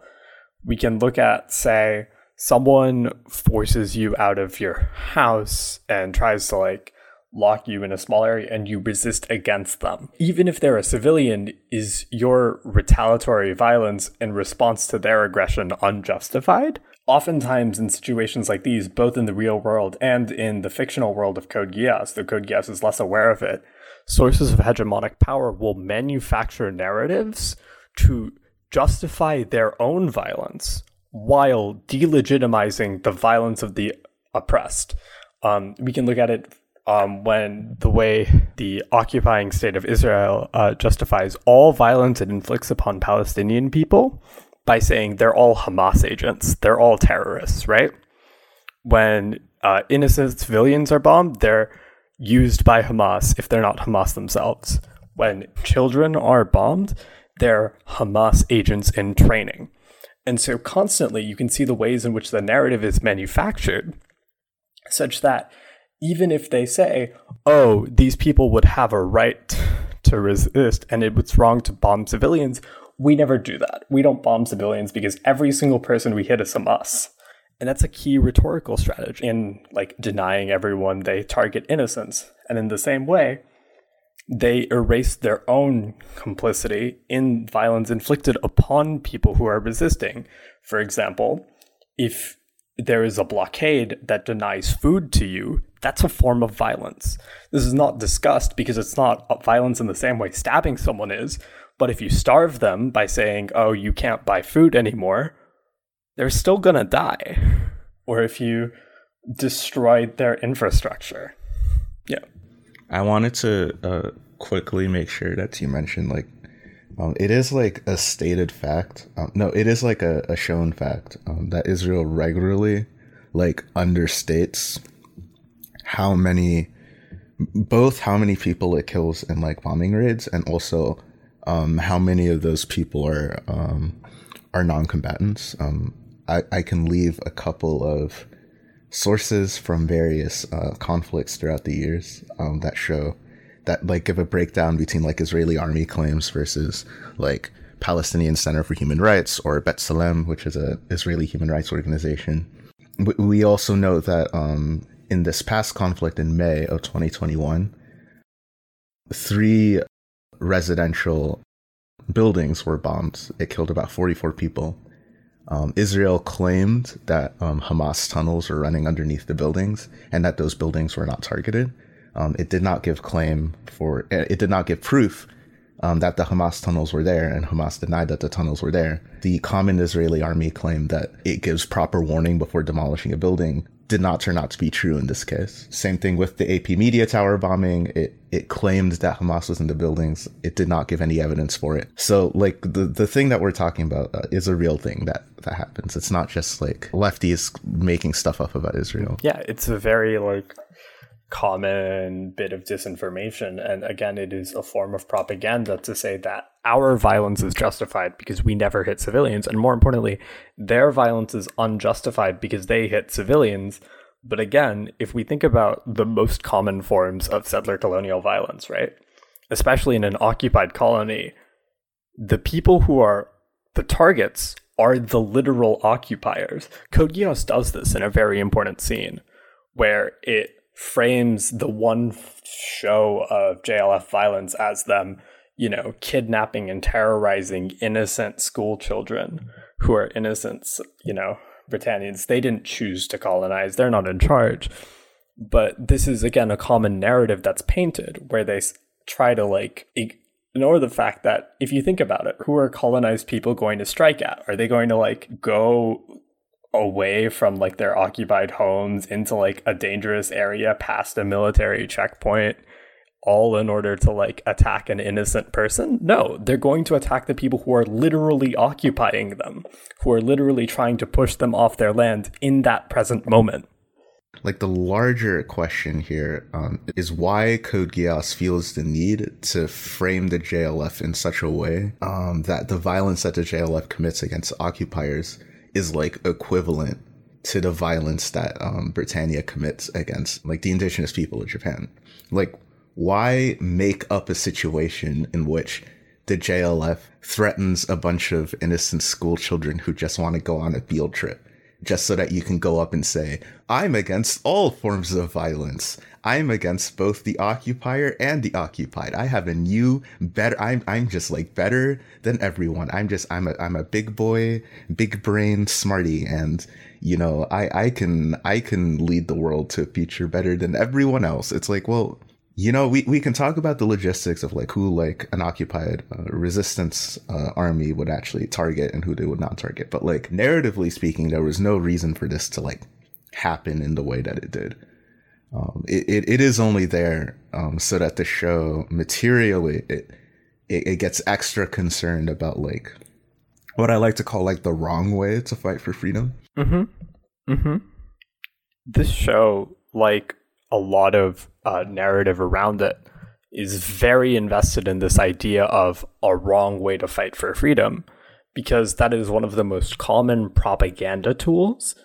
we can look at say someone forces you out of your house and tries to like lock you in a small area and you resist against them. Even if they're a civilian, is your retaliatory violence in response to their aggression unjustified? Oftentimes, in situations like these, both in the real world and in the fictional world of Code Geass, though Code Geass is less aware of it, sources of hegemonic power will manufacture narratives to justify their own violence while delegitimizing the violence of the oppressed. Um, we can look at it um, when the way the occupying state of Israel uh, justifies all violence it inflicts upon Palestinian people by saying they're all Hamas agents, they're all terrorists, right? When uh, innocent civilians are bombed, they're used by Hamas if they're not Hamas themselves. When children are bombed, they're Hamas agents in training. And so constantly you can see the ways in which the narrative is manufactured such that even if they say, oh, these people would have a right to resist and it was wrong to bomb civilians, we never do that. We don't bomb civilians because every single person we hit is Hamas. And that's a key rhetorical strategy in like denying everyone they target innocence. And in the same way, they erase their own complicity in violence inflicted upon people who are resisting. For example, if there is a blockade that denies food to you, that's a form of violence. This is not discussed because it's not violence in the same way stabbing someone is. But if you starve them by saying, oh, you can't buy food anymore, they're still gonna die. Or if you destroy their infrastructure. Yeah. I wanted to uh, quickly make sure that you mentioned, like, um, it is like a stated fact. Um, no, it is like a, a shown fact um, that Israel regularly like understates how many both how many people it kills in like bombing raids and also um, how many of those people are um, are non-combatants. Um, I, I can leave a couple of sources from various uh, conflicts throughout the years that show that like give a breakdown between like Israeli army claims versus like Palestinian Center for Human Rights or Bet B'Tselem, which is a Israeli human rights organization. We also know that um, in this past conflict in May of 2021, three residential buildings were bombed. It killed about 44 people. Um, Israel claimed that um, Hamas tunnels were running underneath the buildings and that those buildings were not targeted. Um, it did not give claim for, it did not give proof um, that the Hamas tunnels were there, and Hamas denied that the tunnels were there. The common Israeli army claimed that it gives proper warning before demolishing a building, did not turn out to be true in this case. Same thing with the AP Media Tower bombing. It it claimed that Hamas was in the buildings. It did not give any evidence for it. So like the the thing that we're talking about uh, is a real thing that that happens. It's not just like lefties making stuff up about Israel. Yeah, it's a very like common bit of disinformation. And again, it is a form of propaganda to say that our violence is justified because we never hit civilians. And more importantly, their violence is unjustified because they hit civilians. But again, if we think about the most common forms of settler colonial violence, right? Especially in an occupied colony, the people who are the targets are the literal occupiers. Code Geass does this in a very important scene where it frames the one show of JLF violence as them, you know, kidnapping and terrorizing innocent school children who are innocents, you know, Britannians. They didn't choose to colonize, they're not in charge. But this is, again, a common narrative that's painted where they try to like ignore the fact that if you think about it, who are colonized people going to strike at? Are they going to like go away from like their occupied homes into like a dangerous area past a military checkpoint? all in order to like attack an innocent person. No, they're going to attack the people who are literally occupying them, who are literally trying to push them off their land in that present moment. Like the larger question here um, is why Code Geass feels the need to frame the JLF in such a way um, that the violence that the JLF commits against occupiers is like equivalent to the violence that um, Britannia commits against like the indigenous people of Japan. Like, why make up a situation in which the JLF threatens a bunch of innocent school children who just want to go on a field trip? just so that you can go up and say, I'm against all forms of violence. I'm against both the occupier and the occupied. I have a new better I'm I'm just like better than everyone. I'm just I'm a I'm a big boy, big brain smarty and you know, I I can I can lead the world to a future better than everyone else. It's like, well, you know, we, we can talk about the logistics of like who like an occupied uh, resistance uh, army would actually target and who they would not target. But like narratively speaking, there was no reason for this to like happen in the way that it did. Um, it, it, it is only there um, so that the show materially it, it it gets extra concerned about like what I like to call like the wrong way to fight for freedom. Mm-hmm. Mm-hmm. This show, like a lot of uh, narrative around it is very invested in this idea of a wrong way to fight for freedom because that is one of the most common propaganda tools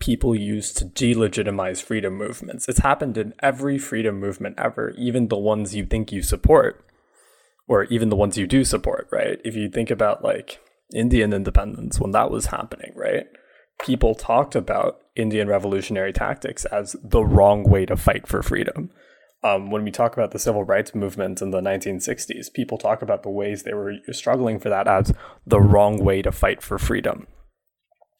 people use to delegitimize freedom movements. It's happened in every freedom movement ever, even the ones you think you support, or even the ones you do support, right? If you think about like Indian independence when that was happening, right? People talked about Indian revolutionary tactics as the wrong way to fight for freedom. Um, when we talk about the civil rights movement in the 1960s, people talk about the ways they were struggling for that as the wrong way to fight for freedom.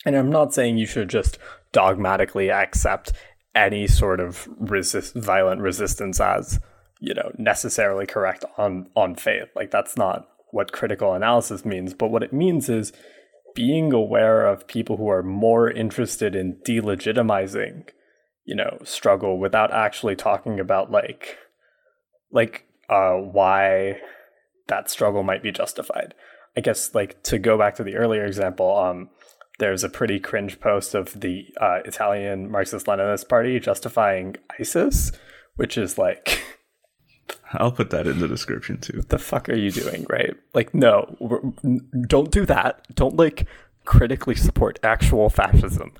And I'm not saying you should just dogmatically accept any sort of resist, violent resistance as you know necessarily correct on on faith. Like that's not what critical analysis means. But what it means is being aware of people who are more interested in delegitimizing, you know, struggle without actually talking about like like uh why that struggle might be justified. I guess like to go back to the earlier example, um there's a pretty cringe post of the uh, Italian Marxist Leninist Party justifying ISIS, which is like <laughs> I'll put that in the description too. What the fuck are you doing, right? Like, no, don't do that. Don't like critically support actual fascism.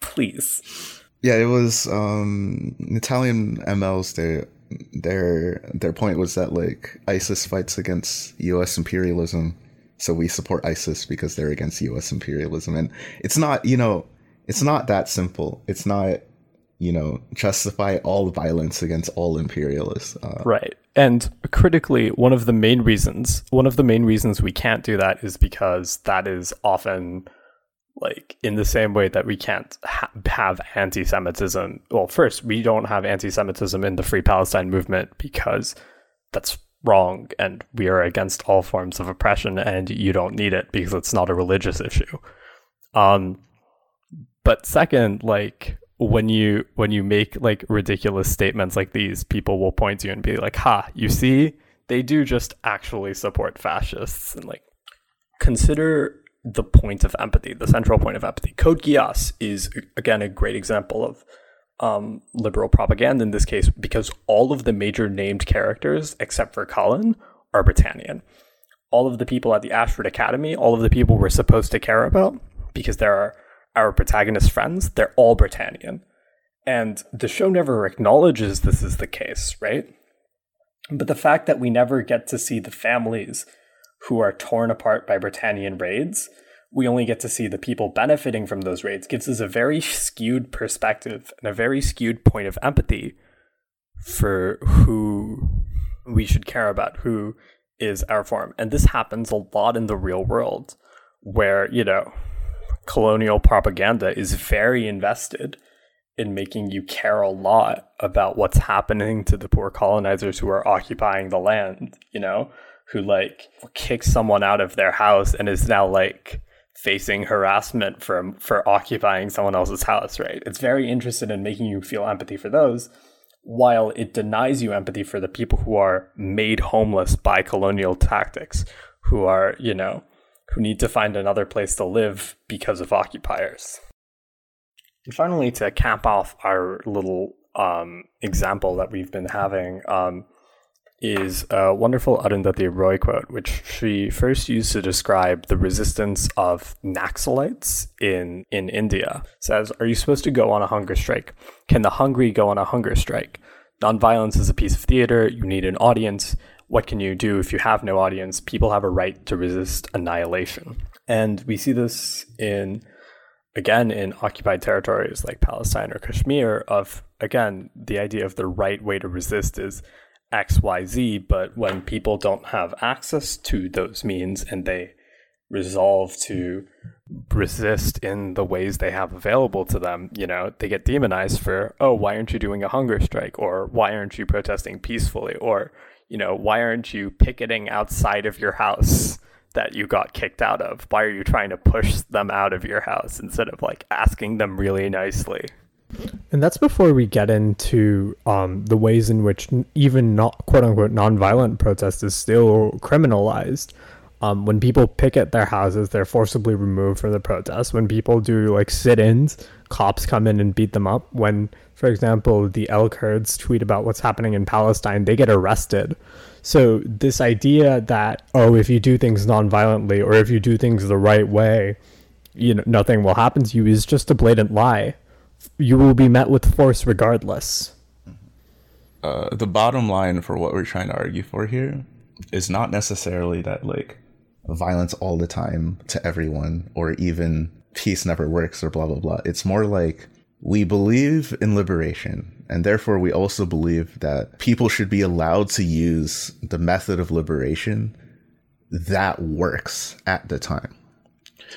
Please. Yeah, it was um Italian MLs their their their point was that like ISIS fights against US imperialism, so we support ISIS because they're against US imperialism and it's not, you know, it's not that simple. It's not you know, justify all violence against all imperialists. Uh, right. And critically, one of the main reasons, one of the main reasons we can't do that is because that is often like in the same way that we can't ha- have anti-Semitism. Well, first, we don't have anti-Semitism in the Free Palestine movement because that's wrong and we are against all forms of oppression and you don't need it because it's not a religious issue. Um, but second, like when you when you make like ridiculous statements like these, people will point to you and be like, "Ha, you see, they do just actually support fascists." And like, consider the point of empathy, the central point of empathy. Code Geass is again a great example of um, liberal propaganda in this case because all of the major named characters, except for Kallen, are Britannian. All of the people at the Ashford Academy, all of the people we're supposed to care about, because there are our protagonist friends, they're all Britannian. And the show never acknowledges this is the case, right? But the fact that we never get to see the families who are torn apart by Britannian raids, we only get to see the people benefiting from those raids, gives us a very skewed perspective and a very skewed point of empathy for who we should care about, who is our form. And this happens a lot in the real world where, you know, colonial propaganda is very invested in making you care a lot about what's happening to the poor colonizers who are occupying the land, you know, who like kicks someone out of their house and is now like facing harassment for for occupying someone else's house, right? It's very interested in making you feel empathy for those while it denies you empathy for the people who are made homeless by colonial tactics, who are, you know, who need to find another place to live because of occupiers. And finally, to cap off our little um, example that we've been having, um, is a wonderful Arundhati Roy quote, which she first used to describe the resistance of Naxalites in, in India. It says, Are you supposed to go on a hunger strike? Can the hungry go on a hunger strike? Nonviolence is a piece of theater. You need an audience. What can you do if you have no audience? People have a right to resist annihilation. And we see this in again in occupied territories like Palestine or Kashmir of again the idea of the right way to resist is XYZ, but when people don't have access to those means and they resolve to resist in the ways they have available to them, you know, they get demonized for, oh, why aren't you doing a hunger strike? Or why aren't you protesting peacefully? Or, you know, why aren't you picketing outside of your house that you got kicked out of? Why are you trying to push them out of your house instead of like asking them really nicely? And that's before we get into um, the ways in which even not quote unquote nonviolent protest is still criminalized. Um, when people picket their houses, they're forcibly removed from the protest. When people do like sit-ins, cops come in and beat them up. When, for example, the El Kurds tweet about what's happening in Palestine, they get arrested. So this idea that oh, if you do things nonviolently or if you do things the right way, you know, nothing will happen to you is just a blatant lie you will be met with force regardless. Uh, the bottom line for what we're trying to argue for here is not necessarily that like violence all the time to everyone or even peace never works or blah blah blah. It's more like we believe in liberation and therefore we also believe that people should be allowed to use the method of liberation that works at the time.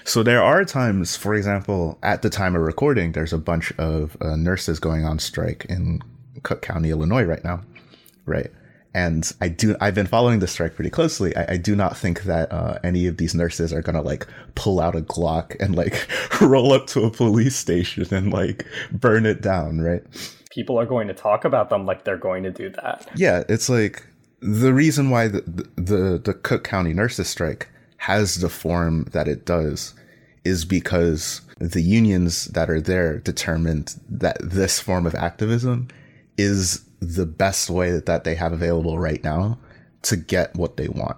So there are times, for example, at the time of recording, there's a bunch of uh, nurses going on strike in Cook County, Illinois, right now, right? And I do, I've been following the strike pretty closely. I, I do not think that uh, any of these nurses are gonna like pull out a Glock and like <laughs> roll up to a police station and like burn it down, right? People are going to talk about them like they're going to do that. Yeah, it's like the reason why the the, the Cook County nurses strike has the form that it does is because the unions that are there determined that this form of activism is the best way that, they have available right now to get what they want.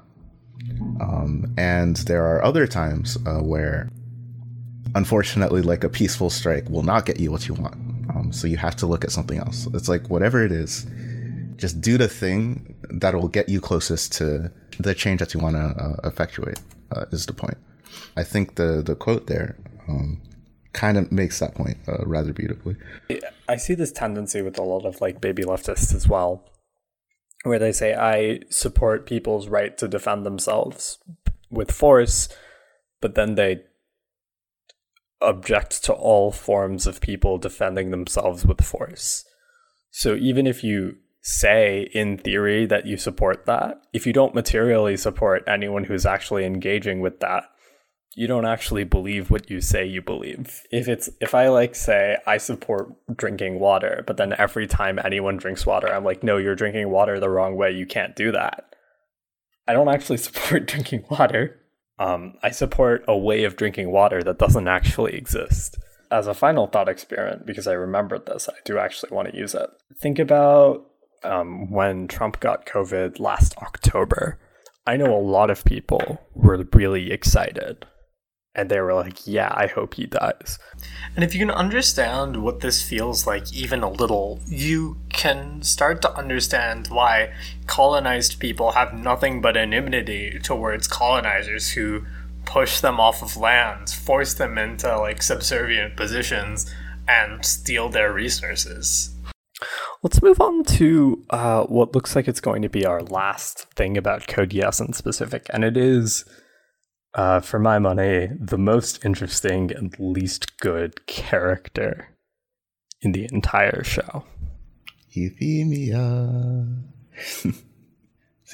Um, and there are other times uh, where, unfortunately, like a peaceful strike will not get you what you want. Um, so you have to look at something else. It's like whatever it is, just do the thing that will get you closest to the change that you want to uh, effectuate uh, is the point. I think the the quote there um, kind of makes that point uh, rather beautifully. I see this tendency with a lot of like baby leftists as well, where they say I support people's right to defend themselves with force, but then they object to all forms of people defending themselves with force. So even if you say in theory that you support that, if you don't materially support anyone who's actually engaging with that, you don't actually believe what you say you believe. If it's if I like say I support drinking water, but then every time anyone drinks water, I'm like, no, you're drinking water the wrong way. You can't do that. I don't actually <laughs> support drinking water. Um, I support a way of drinking water that doesn't actually exist. As a final thought experiment, because I remembered this, I do actually want to use it. Think about um, when Trump got COVID last October. I know a lot of people were really excited And they were like, yeah, I hope he dies. And if you can understand what this feels like even a little, you can start to understand why colonized people have nothing but enmity towards colonizers who push them off of lands, force them into like subservient positions, and steal their resources. Let's move on to uh, what looks like it's going to be our last thing about Code Geass in specific, and it is, uh, for my money, the most interesting and least good character in the entire show. Euphemia. so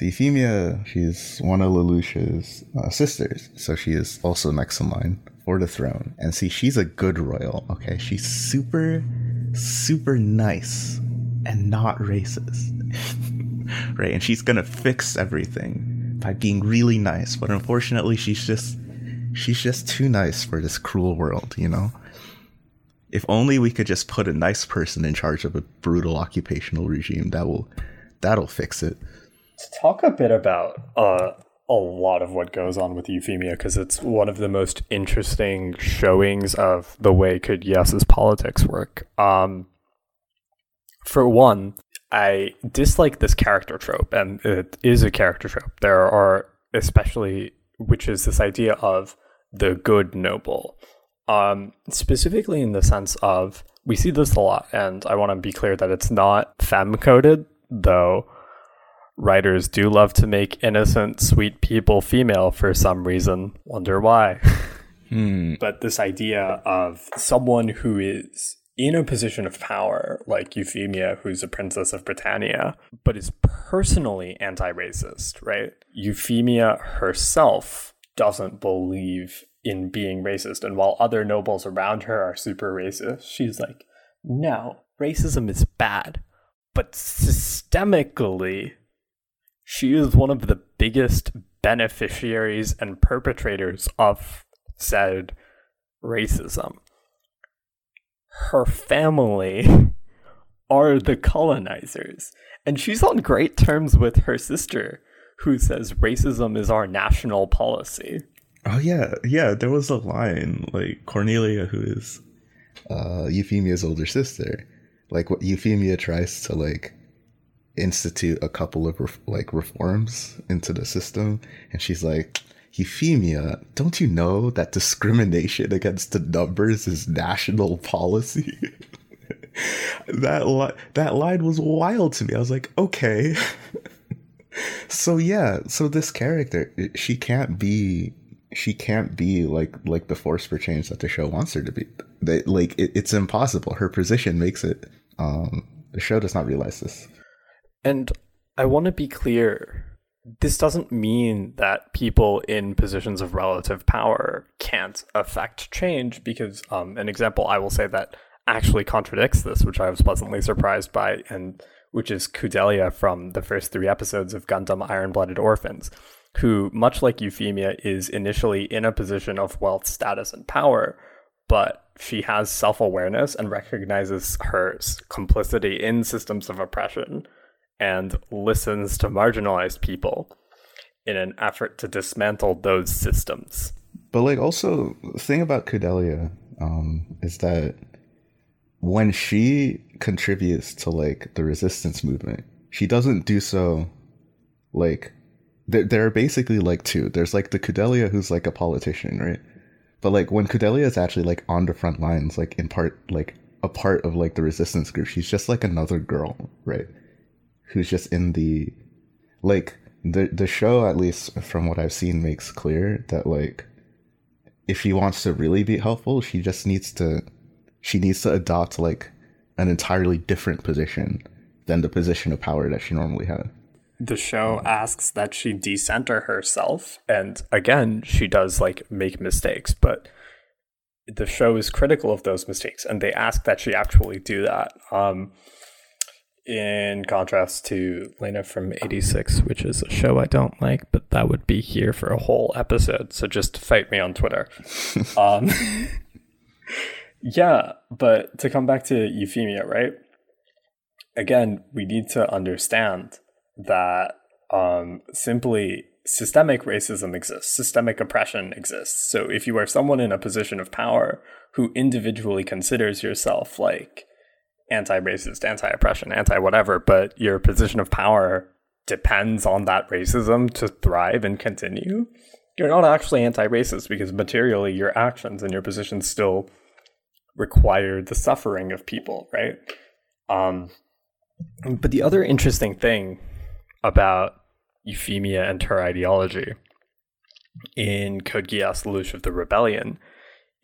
<laughs> Euphemia, she's one of Lelouch's uh, sisters, so she is also next in line for the throne. And see, she's a good royal. Okay, she's super, super nice and not racist. <laughs> right? And she's gonna fix everything by being really nice. But unfortunately, she's just she's just too nice for this cruel world, you know? If only we could just put a nice person in charge of a brutal occupational regime, that will that'll fix it. To talk a bit about uh, a lot of what goes on with Euphemia, because it's one of the most interesting showings of the way Code Geass's politics work. Um, for one, I dislike this character trope, and it is a character trope. There are, especially, which is this idea of the good noble. Um, specifically in the sense of, we see this a lot, and I want to be clear that it's not fem coded, though writers do love to make innocent, sweet people female for some reason. Wonder why. <laughs> Hmm. But this idea of someone who is in a position of power, like Euphemia, who's a princess of Britannia, but is personally anti racist, right? Euphemia herself doesn't believe in being racist. And while other nobles around her are super racist, she's like, no, racism is bad. But systemically, she is one of the biggest beneficiaries and perpetrators of said racism her family are the colonizers. And she's on great terms with her sister, who says racism is our national policy. Oh yeah, yeah. There was a line like Cornelia, who is uh, Euphemia's older sister. Like what Euphemia tries to like institute a couple of ref- like reforms into the system, and she's like, Euphemia, don't you know that discrimination against the numbers is national policy? <laughs> that li- that line was wild to me. I was like, okay. <laughs> so yeah, so this character, she can't be she can't be like like the force for change that the show wants her to be. They, like it, it's impossible. Her position makes it. Um, the show does not realize this. And I want to be clear this doesn't mean that people in positions of relative power can't affect change because um, an example I will say that actually contradicts this, which I was pleasantly surprised by, and which is Kudelia from the first three episodes of Gundam Iron Blooded Orphans, who, much like Euphemia, is initially in a position of wealth, status, and power, but she has self awareness and recognizes her complicity in systems of oppression and listens to marginalized people in an effort to dismantle those systems. But like also the thing about Kudelia um, is that when she contributes to like the resistance movement, she doesn't do so like there, there are basically like two. There's like the Kudelia who's like a politician, right? But like when Kudelia is actually like on the front lines, like in part like a part of like the resistance group, she's just like another girl, right? Who's just in the like the the show at least from what I've seen makes clear that like if she wants to really be helpful, she just needs to she needs to adopt like an entirely different position than the position of power that she normally had. The show asks that she decenter herself, and again, she does like make mistakes, but the show is critical of those mistakes, and they ask that she actually do that. Um, in contrast to Lena from 86, which is a show I don't like, but that would be here for a whole episode. So just fight me on Twitter. <laughs> um, yeah, but to come back to Euphemia, right? Again, we need to understand that um, simply systemic racism exists, systemic oppression exists. So if you are someone in a position of power who individually considers yourself like anti-racist, anti-oppression, anti-whatever, but your position of power depends on that racism to thrive and continue, you're not actually anti-racist because materially your actions and your position still require the suffering of people, right? Um, but the other interesting thing about Euphemia and her ideology in Code Geass Lelouch of the Rebellion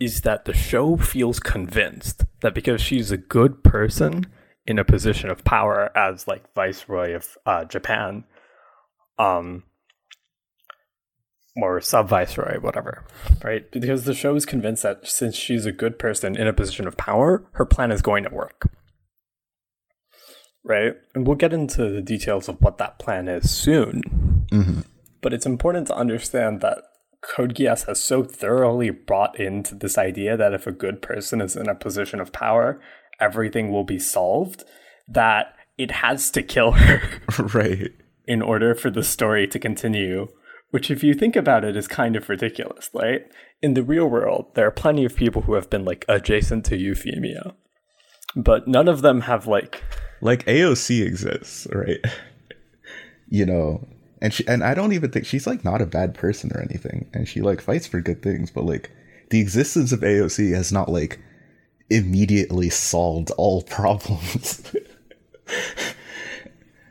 is that the show feels convinced that because she's a good person in a position of power as like viceroy of uh, Japan, um, or sub viceroy, whatever, right? Because the show is convinced that since she's a good person in a position of power, her plan is going to work, right? And we'll get into the details of what that plan is soon. Mm-hmm. But it's important to understand that Code Geass has so thoroughly brought into this idea that if a good person is in a position of power, everything will be solved, that it has to kill her <laughs> <laughs> right. in order for the story to continue. Which, if you think about it, is kind of ridiculous, right? In the real world, there are plenty of people who have been like adjacent to Euphemia, but none of them have like Like AOC exists, right? <laughs> you know, and she and I don't even think she's like not a bad person or anything, and she like fights for good things, but like the existence of AOC has not like immediately solved all <laughs> problems.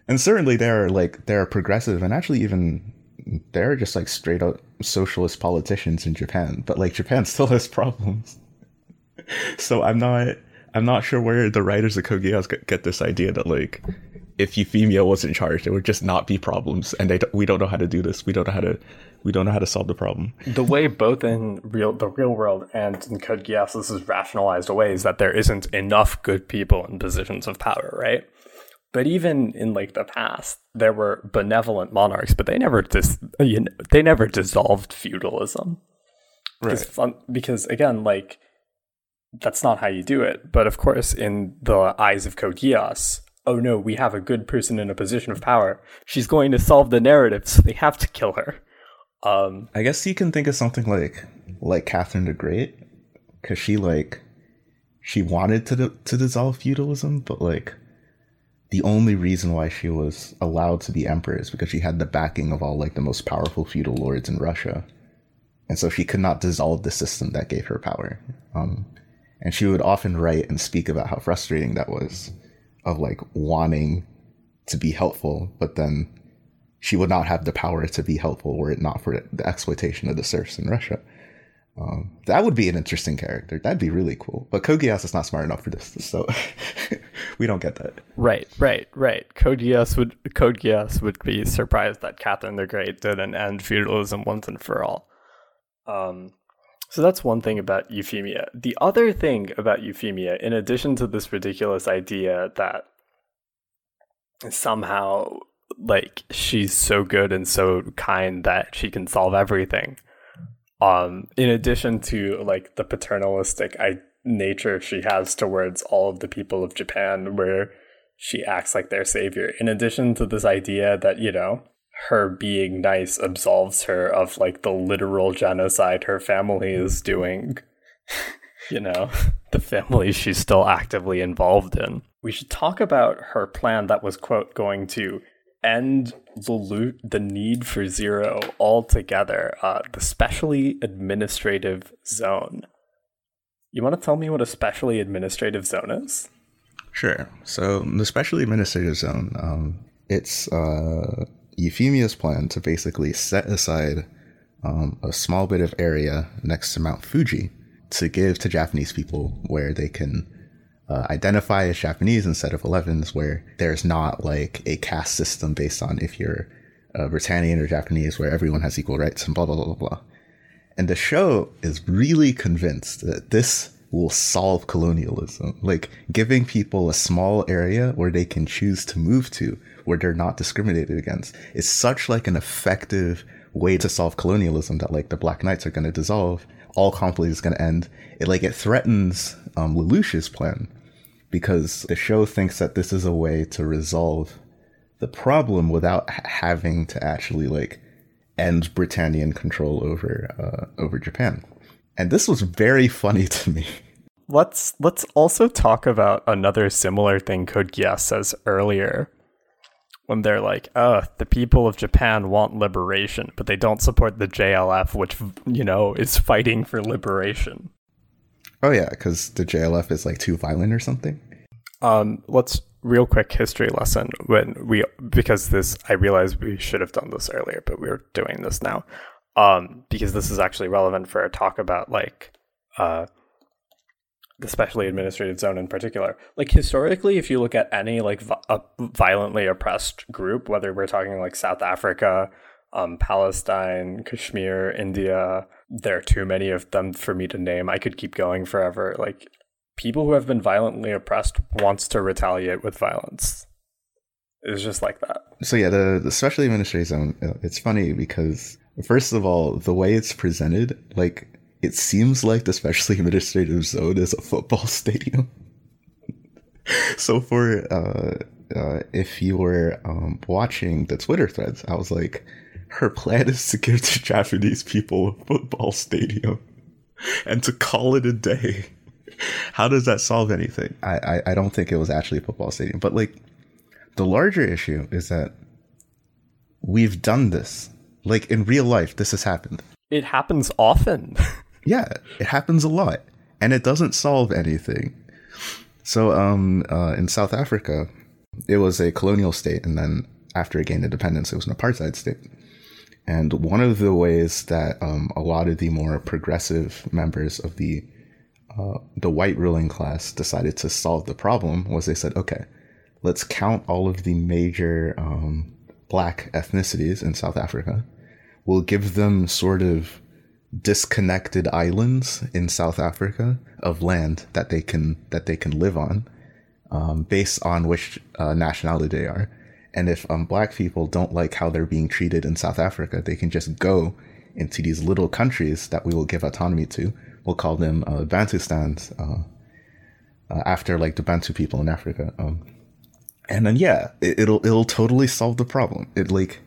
and certainly there are like there are progressive and actually even there are just like straight up socialist politicians in Japan, but like Japan <laughs> still has problems. so I'm not I'm not sure where the writers of get, get this idea that like if Euphemia was in charge, there would just not be problems, and they don't, we don't know how to do this. We don't know how to we don't know how to solve the problem. the way both in real the real world and in Code Geass this is rationalized away is that there isn't enough good people in positions of power, right? But even in like the past, there were benevolent monarchs, but they never dis- you know, they never dissolved feudalism. Right. Fun, because again, like that's not how you do it. But of course, in the eyes of Code Geass, oh no, we have a good person in a position of power. She's going to solve the narrative, so they have to kill her. Um, I guess you can think of something like like Catherine the Great, because she like she wanted to to dissolve feudalism, but like the only reason why she was allowed to be emperor is because she had the backing of all like the most powerful feudal lords in Russia, and so she could not dissolve the system that gave her power. Um, and she would often write and speak about how frustrating that was, of like wanting to be helpful, but then she would not have the power to be helpful were it not for the exploitation of the serfs in Russia. Um, that would be an interesting character. That'd be really cool. But Code Geass is not smart enough for this, so <laughs> we don't get that. Right, right, right. Code Geass would Code Geass would be surprised that Catherine the Great didn't end feudalism once and for all. Um, so that's one thing about Euphemia. The other thing about Euphemia, in addition to this ridiculous idea that somehow like she's so good and so kind that she can solve everything um in addition to like the paternalistic I- nature she has towards all of the people of japan where she acts like their savior in addition to this idea that you know her being nice absolves her of like the literal genocide her family is doing. <laughs> You know? The family she's still actively involved in. We should talk about her plan that was quote going to end the loot the need for zero altogether uh, the specially administrative zone. You want to tell me what a specially administrative zone is? Sure. So the specially administrative zone, um, it's uh, Euphemia's plan to basically set aside um, a small bit of area next to Mount Fuji to give to Japanese people where they can uh, identify as Japanese instead of 11s, where there's not like a caste system based on if you're uh, Britannian or Japanese, where everyone has equal rights and blah, blah, blah, blah, blah. And the show is really convinced that this will solve colonialism. Like giving people a small area where they can choose to move to, where they're not discriminated against, is such like an effective way to solve colonialism that like the Black Knights are going to dissolve. All conflict is going to end. It like it threatens um, Lelouch's plan because the show thinks that this is a way to resolve the problem without having to actually like end Britannian control over uh, over Japan. And this was very funny to me. <laughs> Let's let's also talk about another similar thing Code Geass says earlier. When they're like, "Oh, the people of Japan want liberation, but they don't support the JLF, which you know is fighting for liberation." Oh yeah, because the JLF is like too violent or something. Um, let's real quick history lesson when we because this I realize we should have done this earlier, but we're doing this now. Um, because this is actually relevant for a talk about like uh the specially administrative zone in particular. Like historically, if you look at any like violently oppressed group, whether we're talking like South Africa, um, Palestine, Kashmir, India, there are too many of them for me to name. I could keep going forever. Like people who have been violently oppressed wants to retaliate with violence. It's just like that. So yeah, the, the specially administrative zone. uh, It's funny because first of all, the way it's presented, like it seems like the specially administrative zone is a football <laughs> stadium. so for uh, uh, if you were um, watching the Twitter threads, I was like, her plan is to give the Japanese people a football stadium and to call it a day. How does that solve anything? I, I, I don't think it was actually a football stadium, but like the larger issue is that we've done this. Like in real life, this has happened. It happens often. <laughs> Yeah, it happens a lot, and it doesn't solve anything. So, um, uh, in South Africa, it was a colonial state, and then after it gained independence, it was an apartheid state. And one of the ways that um, a lot of the more progressive members of the uh, the white ruling class decided to solve the problem was they said, okay, let's count all of the major um, black ethnicities in South Africa. We'll give them sort of disconnected islands in South Africa of land that they can that they can live on, um, based on which uh, nationality they are. And if um, black people don't like how they're being treated in South Africa, they can just go into these little countries that we will give autonomy to. We'll call them uh, Bantustans, uh, uh, after like the Bantu people in Africa. Um, and then yeah, it, it'll it'll totally solve the problem. It like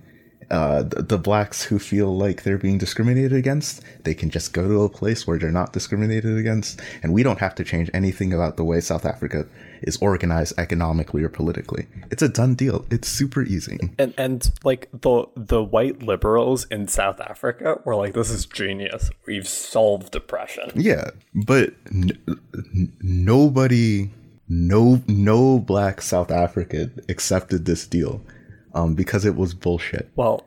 uh, the, the blacks who feel like they're being discriminated against, they can just go to a place where they're not discriminated against, and we don't have to change anything about the way South Africa is organized economically or politically. It's a done deal. It's super easy. and and like the the white liberals in South Africa were like, "This is genius. We've solved depression." Yeah, but n- n- nobody, no, no black South African accepted this deal, um, because it was bullshit. Well,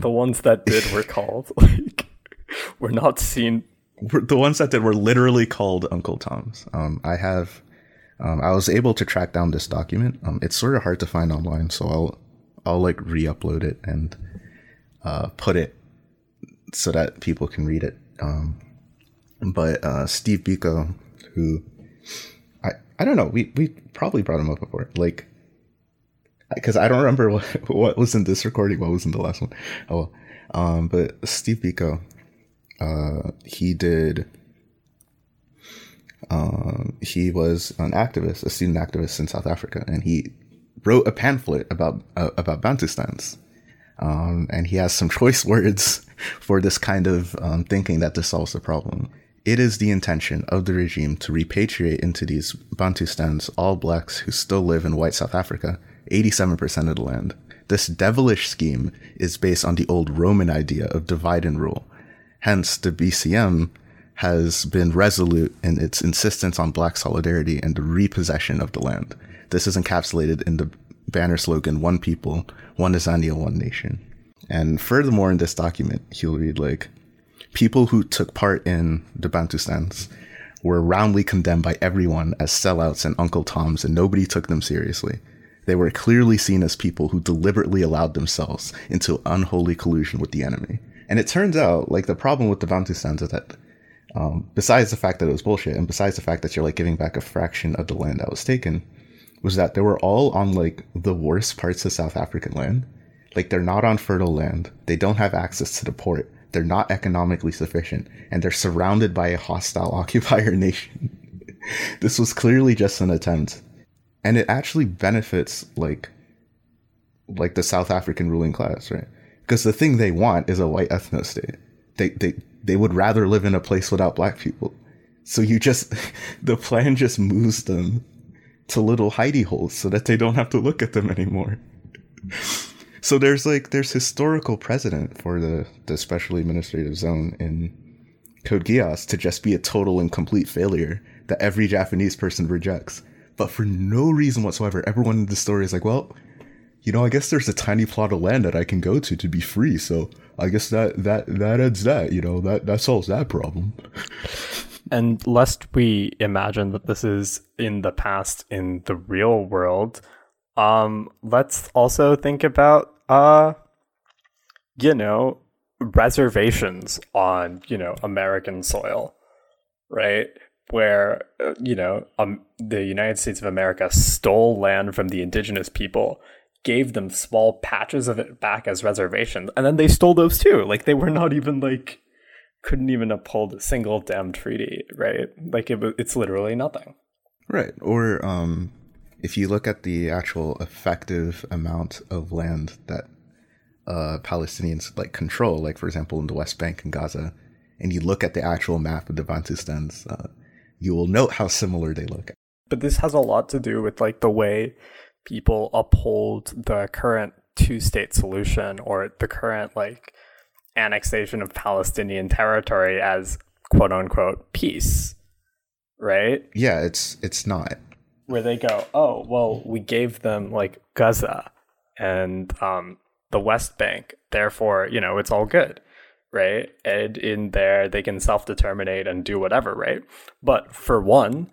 the ones that <laughs> did were called like were not seen. The ones that did were literally called Uncle Tom's. Um, I have, um, I was able to track down this document. Um, it's sort of hard to find online, so I'll, I'll like re-upload it and uh, put it so that people can read it. Um, but uh, Steve Biko, who I I don't know, we we probably brought him up before, like because I don't remember what what was in this recording, what was in the last one. Oh, um, but Steve Biko, uh, he did. Um, he was an activist, a student activist in South Africa, and he wrote a pamphlet about uh, about Bantustans. Um, and he has some <laughs> choice words for this kind of um, thinking that this solves the problem. It is the intention of the regime to repatriate into these Bantustans all blacks who still live in white South Africa, 87% of the land. This devilish scheme is based on the old Roman idea of divide and rule. Hence, the BCM has been resolute in its insistence on black solidarity and the repossession of the land. This is encapsulated in the banner slogan One People, One Azania, One Nation. And furthermore, in this document, he'll read like, People who took part in the Bantu Bantustans were roundly condemned by everyone as sellouts and Uncle Toms, and nobody took them seriously. They were clearly seen as people who deliberately allowed themselves into unholy collusion with the enemy. And it turns out, like, the problem with the Bantustans is that, um, besides the fact that it was bullshit, and besides the fact that you're, like, giving back a fraction of the land that was taken, was that they were all on, like, the worst parts of South African land. Like, they're not on fertile land. They don't have access to the port. They're not economically sufficient. And they're surrounded by a hostile <laughs> occupier nation. this was clearly just an attempt. And it actually benefits, like, like the South African ruling class, right? because the thing they want is a white ethno state. They they they would rather live in a place without black people. So you just <laughs> the plan just moves them to little hidey holes so that they don't have to look at them anymore. <laughs> so there's like there's historical precedent for the the special administrative zone in Code Geass to just be a total and complete failure that every Japanese person rejects. But for no reason whatsoever, everyone in the story is like, well, you know, I guess there's a tiny plot of land that I can go to to be free. So I guess that that that ends that. You know, that that solves that problem. <laughs> And lest we imagine that this is in the past in the real world, um, let's also think about uh, you know, reservations on you know American soil, right? Where uh, you know um, the United States of America stole land from the indigenous people gave them small patches of it back as reservations, and then they stole those too. Like they were not even like couldn't even uphold a single damn treaty, right? Like it it's literally nothing. Right. Or um, if you look at the actual effective amount of land that uh, Palestinians like control, like for example in the West Bank and Gaza, and you look at the actual map of the Bantustans, uh, you will note how similar they look. But this has a lot to do with like the way people uphold the current two-state solution or the current like annexation of Palestinian territory as quote unquote peace, right? Yeah, it's it's not. Where they go, oh well, we gave them like Gaza and um, the West Bank, therefore you know it's all good, right? And in there they can self determinate and do whatever, right? But for one,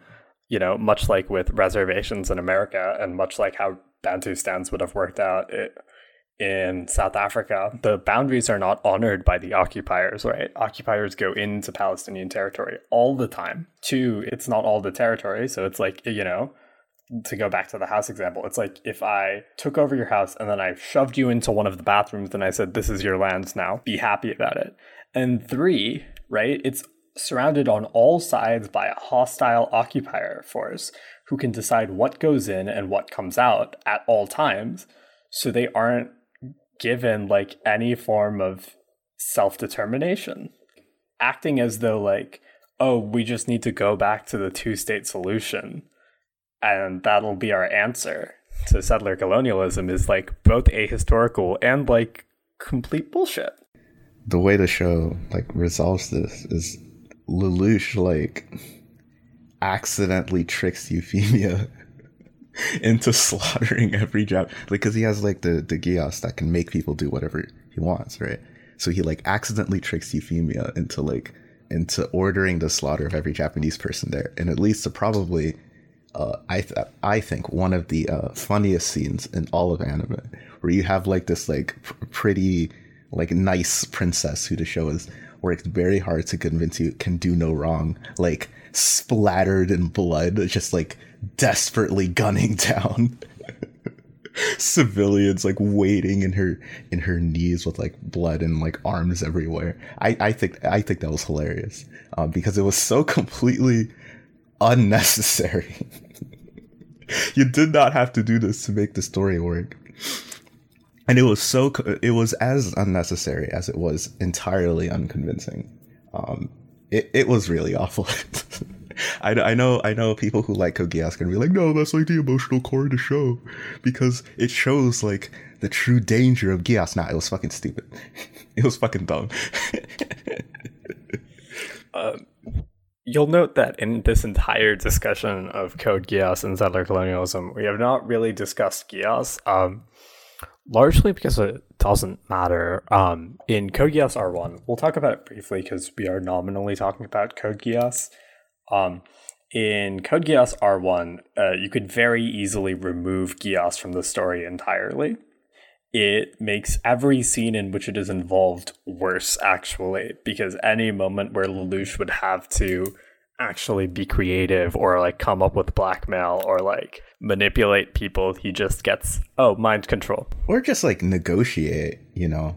you know, much like with reservations in America, and much like how Bantustans would have worked out. It, in South Africa, the boundaries are not honored by the occupiers, right? Occupiers go into Palestinian territory all the time. Two, it's not all the territory. So it's like, you know, to go back to the house example, it's like if I took over your house and then I shoved you into one of the bathrooms and I said, this is your lands now, be happy about it. And three, right? It's surrounded on all sides by a hostile occupier force who can decide what goes in and what comes out at all times. So they aren't given like any form of self determination, acting as though like, oh, we just need to go back to the two state solution and that'll be our answer to settler colonialism is like both ahistorical and like complete bullshit. The way the show like resolves this is Lelouch like accidentally tricks Euphemia <laughs> into slaughtering every job like because he has like the the geass that can make people do whatever he wants right so he like accidentally tricks euphemia into like into ordering the slaughter of every japanese person there and it leads to uh, probably uh, I th- I think one of the uh, funniest scenes in all of anime, where you have like this like pr- pretty like nice princess who the show has worked very hard to convince you can do no wrong, like splattered in blood, just like desperately gunning <laughs> down <laughs> civilians like waiting in her in her knees with like blood and like arms everywhere. I i think i think that was hilarious um, because it was so completely unnecessary <laughs> you did not have to do this to make the story work and it was so it was as unnecessary as it was entirely unconvincing um it, it was really awful <laughs> I, I know I know people who like Geass can be like, no, that's like the emotional core of the show because it shows like the true danger of Geass. Nah, it was fucking stupid. <laughs> it was fucking dumb. <laughs> um, you'll note that in this entire discussion of Code Geass and settler colonialism, we have not really discussed Geass. Um, largely because it doesn't matter. Um, in Code Geass R1, we'll talk about it briefly because we are nominally talking about Code Geass. Um, in Code Geass R1, uh, you could very easily remove Geass from the story entirely. It makes every scene in which it is involved worse, actually, because any moment where Lelouch would have to actually be creative or like come up with blackmail or like manipulate people, he just gets, oh, mind control. Or just like negotiate, you know?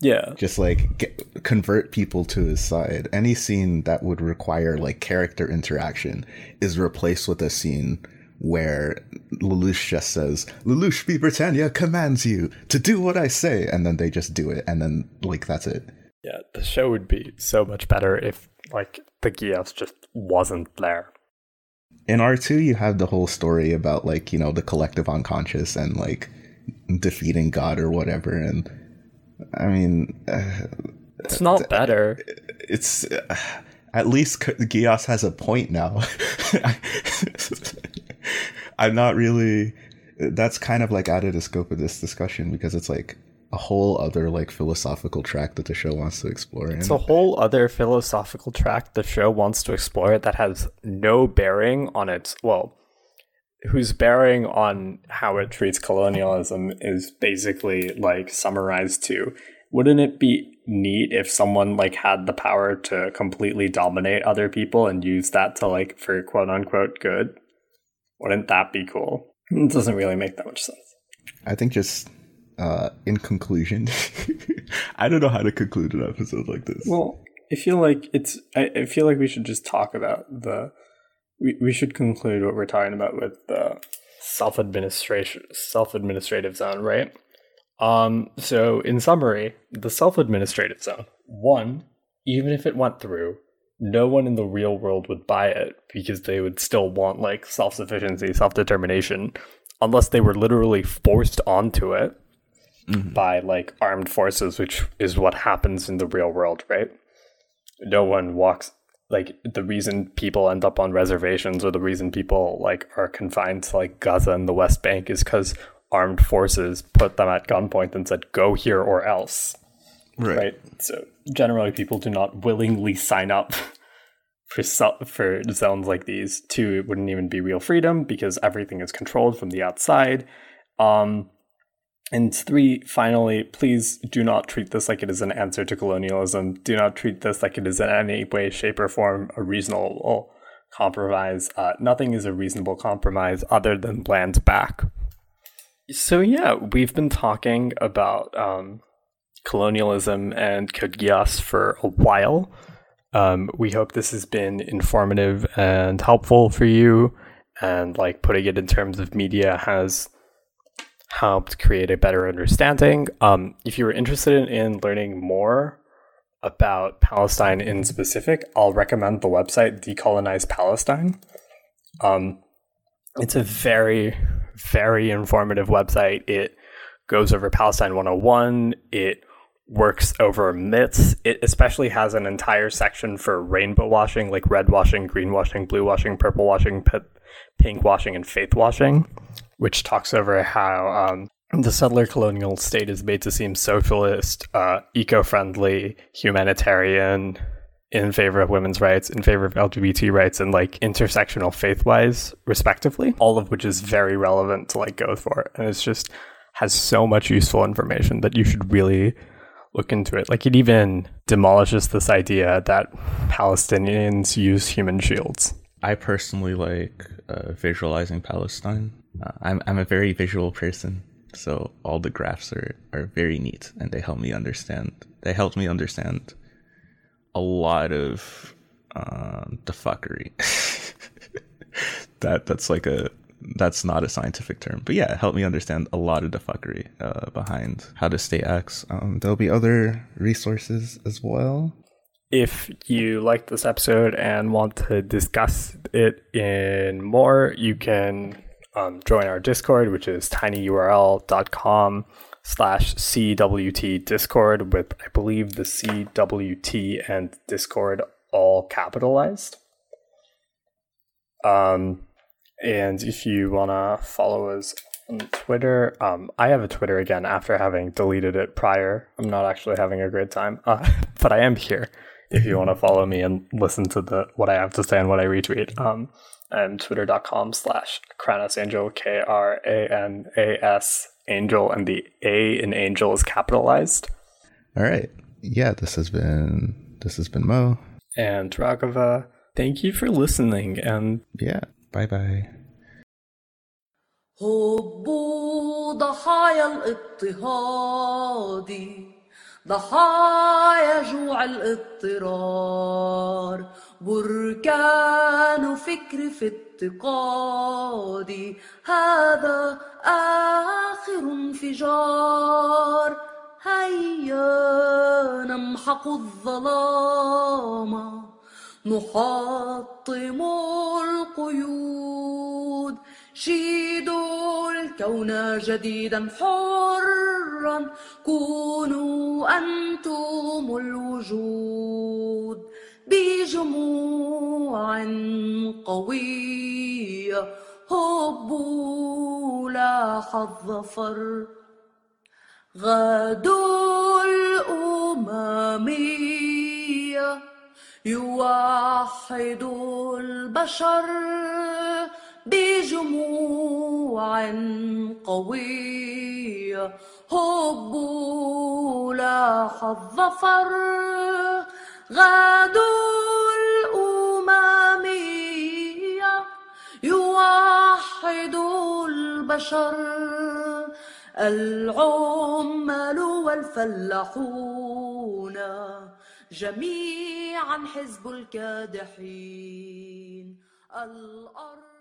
Yeah. Just like get, convert people to his side. Any scene that would require like character interaction is replaced with a scene where Lelouch just says, Lelouch vi Britannia commands you to do what I say. And then they just do it. And then, like, that's it. Yeah, the show would be so much better if, like, the Geass just wasn't there. In R2, you have the whole story about, like, you know, the collective unconscious and, like, defeating God or whatever. And, I mean, uh, it's not better. It's. Uh, at least Geass has a point now. <laughs> I'm not really. That's kind of like out of the scope of this discussion because it's like a whole other like philosophical track that the show wants to explore. It's a whole other philosophical track the show wants to explore that has no bearing on its well, whose bearing on how it treats colonialism is basically like summarized to wouldn't it be neat if someone like had the power to completely dominate other people and use that to like for quote unquote good? Wouldn't that be cool? It doesn't really make that much sense. I think just uh in conclusion, <laughs> I don't know how to conclude an episode like this. Well, I feel like it's I, I feel like we should just talk about the we, we should conclude what we're talking about with the self administration self administrative zone, right? Um, so in summary, the self-administrative zone. One, even if it went through, no one in the real world would buy it because they would still want like self-sufficiency, self-determination, unless they were literally forced onto it mm-hmm. by like armed forces, which is what happens in the real world, right? No one walks like the reason people end up on reservations or the reason people like are confined to like Gaza and the West Bank is because armed forces put them at gunpoint and said, go here or else. Right. right? So generally, people do not willingly sign up for, for zones like these. Two, it wouldn't even be real freedom because everything is controlled from the outside. Um, and three, finally, please do not treat this like it is an answer to colonialism. Do not treat this like it is in any way, shape, or form a reasonable compromise. Uh, nothing is a reasonable compromise other than land back. So yeah, we've been talking about um, colonialism and Code Geass for a while. Um, we hope this has been informative and helpful for you, and like putting it in terms of media has helped create a better understanding. Um, if you are interested in learning more about Palestine in specific, I'll recommend the website Decolonize Palestine. Um, it's a very very informative website. It goes over Palestine 101. It works over myths. It especially has an entire section for rainbow washing, like red washing, green washing, blue washing, purple washing, p- pink washing, and faith washing, which talks over how um, the settler colonial state is made to seem socialist, uh, eco friendly, humanitarian, in favor of women's rights, in favor of LGBT rights, and like intersectional faith wise, respectively, all of which is very relevant to like go for. And it's just has so much useful information that you should really look into it. Like it even demolishes this idea that Palestinians use human shields. I personally like uh, visualizing Palestine. Uh, I'm I'm a very visual person, so all the graphs are are very neat and they help me understand. They help me understand a lot of um, the fuckery. <laughs> that that's like a that's not a scientific term, but yeah, help me understand a lot of the fuckery uh, behind how the state acts. Um, there'll be other resources as well. If you like this episode and want to discuss it in more, you can um, join our Discord, which is tinyurl.com slash CWT Discord with, I believe, the CWT and Discord all capitalized. Um, and if you want to follow us on Twitter, um, I have a Twitter again after having deleted it prior. I'm not actually having a great time, uh, <laughs> but I am here if you want to follow me and listen to the what I have to say and what I retweet. Um, and twitter.com slash Kranas Angel, K R A N A S Angel, and the A in Angel is capitalized. All right. Yeah, this has been this has been Mo and Raghava. Thank you for listening, and yeah, bye bye. ضحايا جوع الاضطرار. بركان فكر في افتقادي هذا آخر انفجار. هيا نمحق الظلام. نحطم القيود. شيد الكون جديدا حرا. كونوا أنتم الوجود بجموع قوية. هبوا لا حظ فر. غدو الأمم يوحد البشر بجموع قوية هبوا لاح الظفر غدوا الأممية يوحد البشر. العمال والفلاحون جميعا حزب الكادحين. الأرض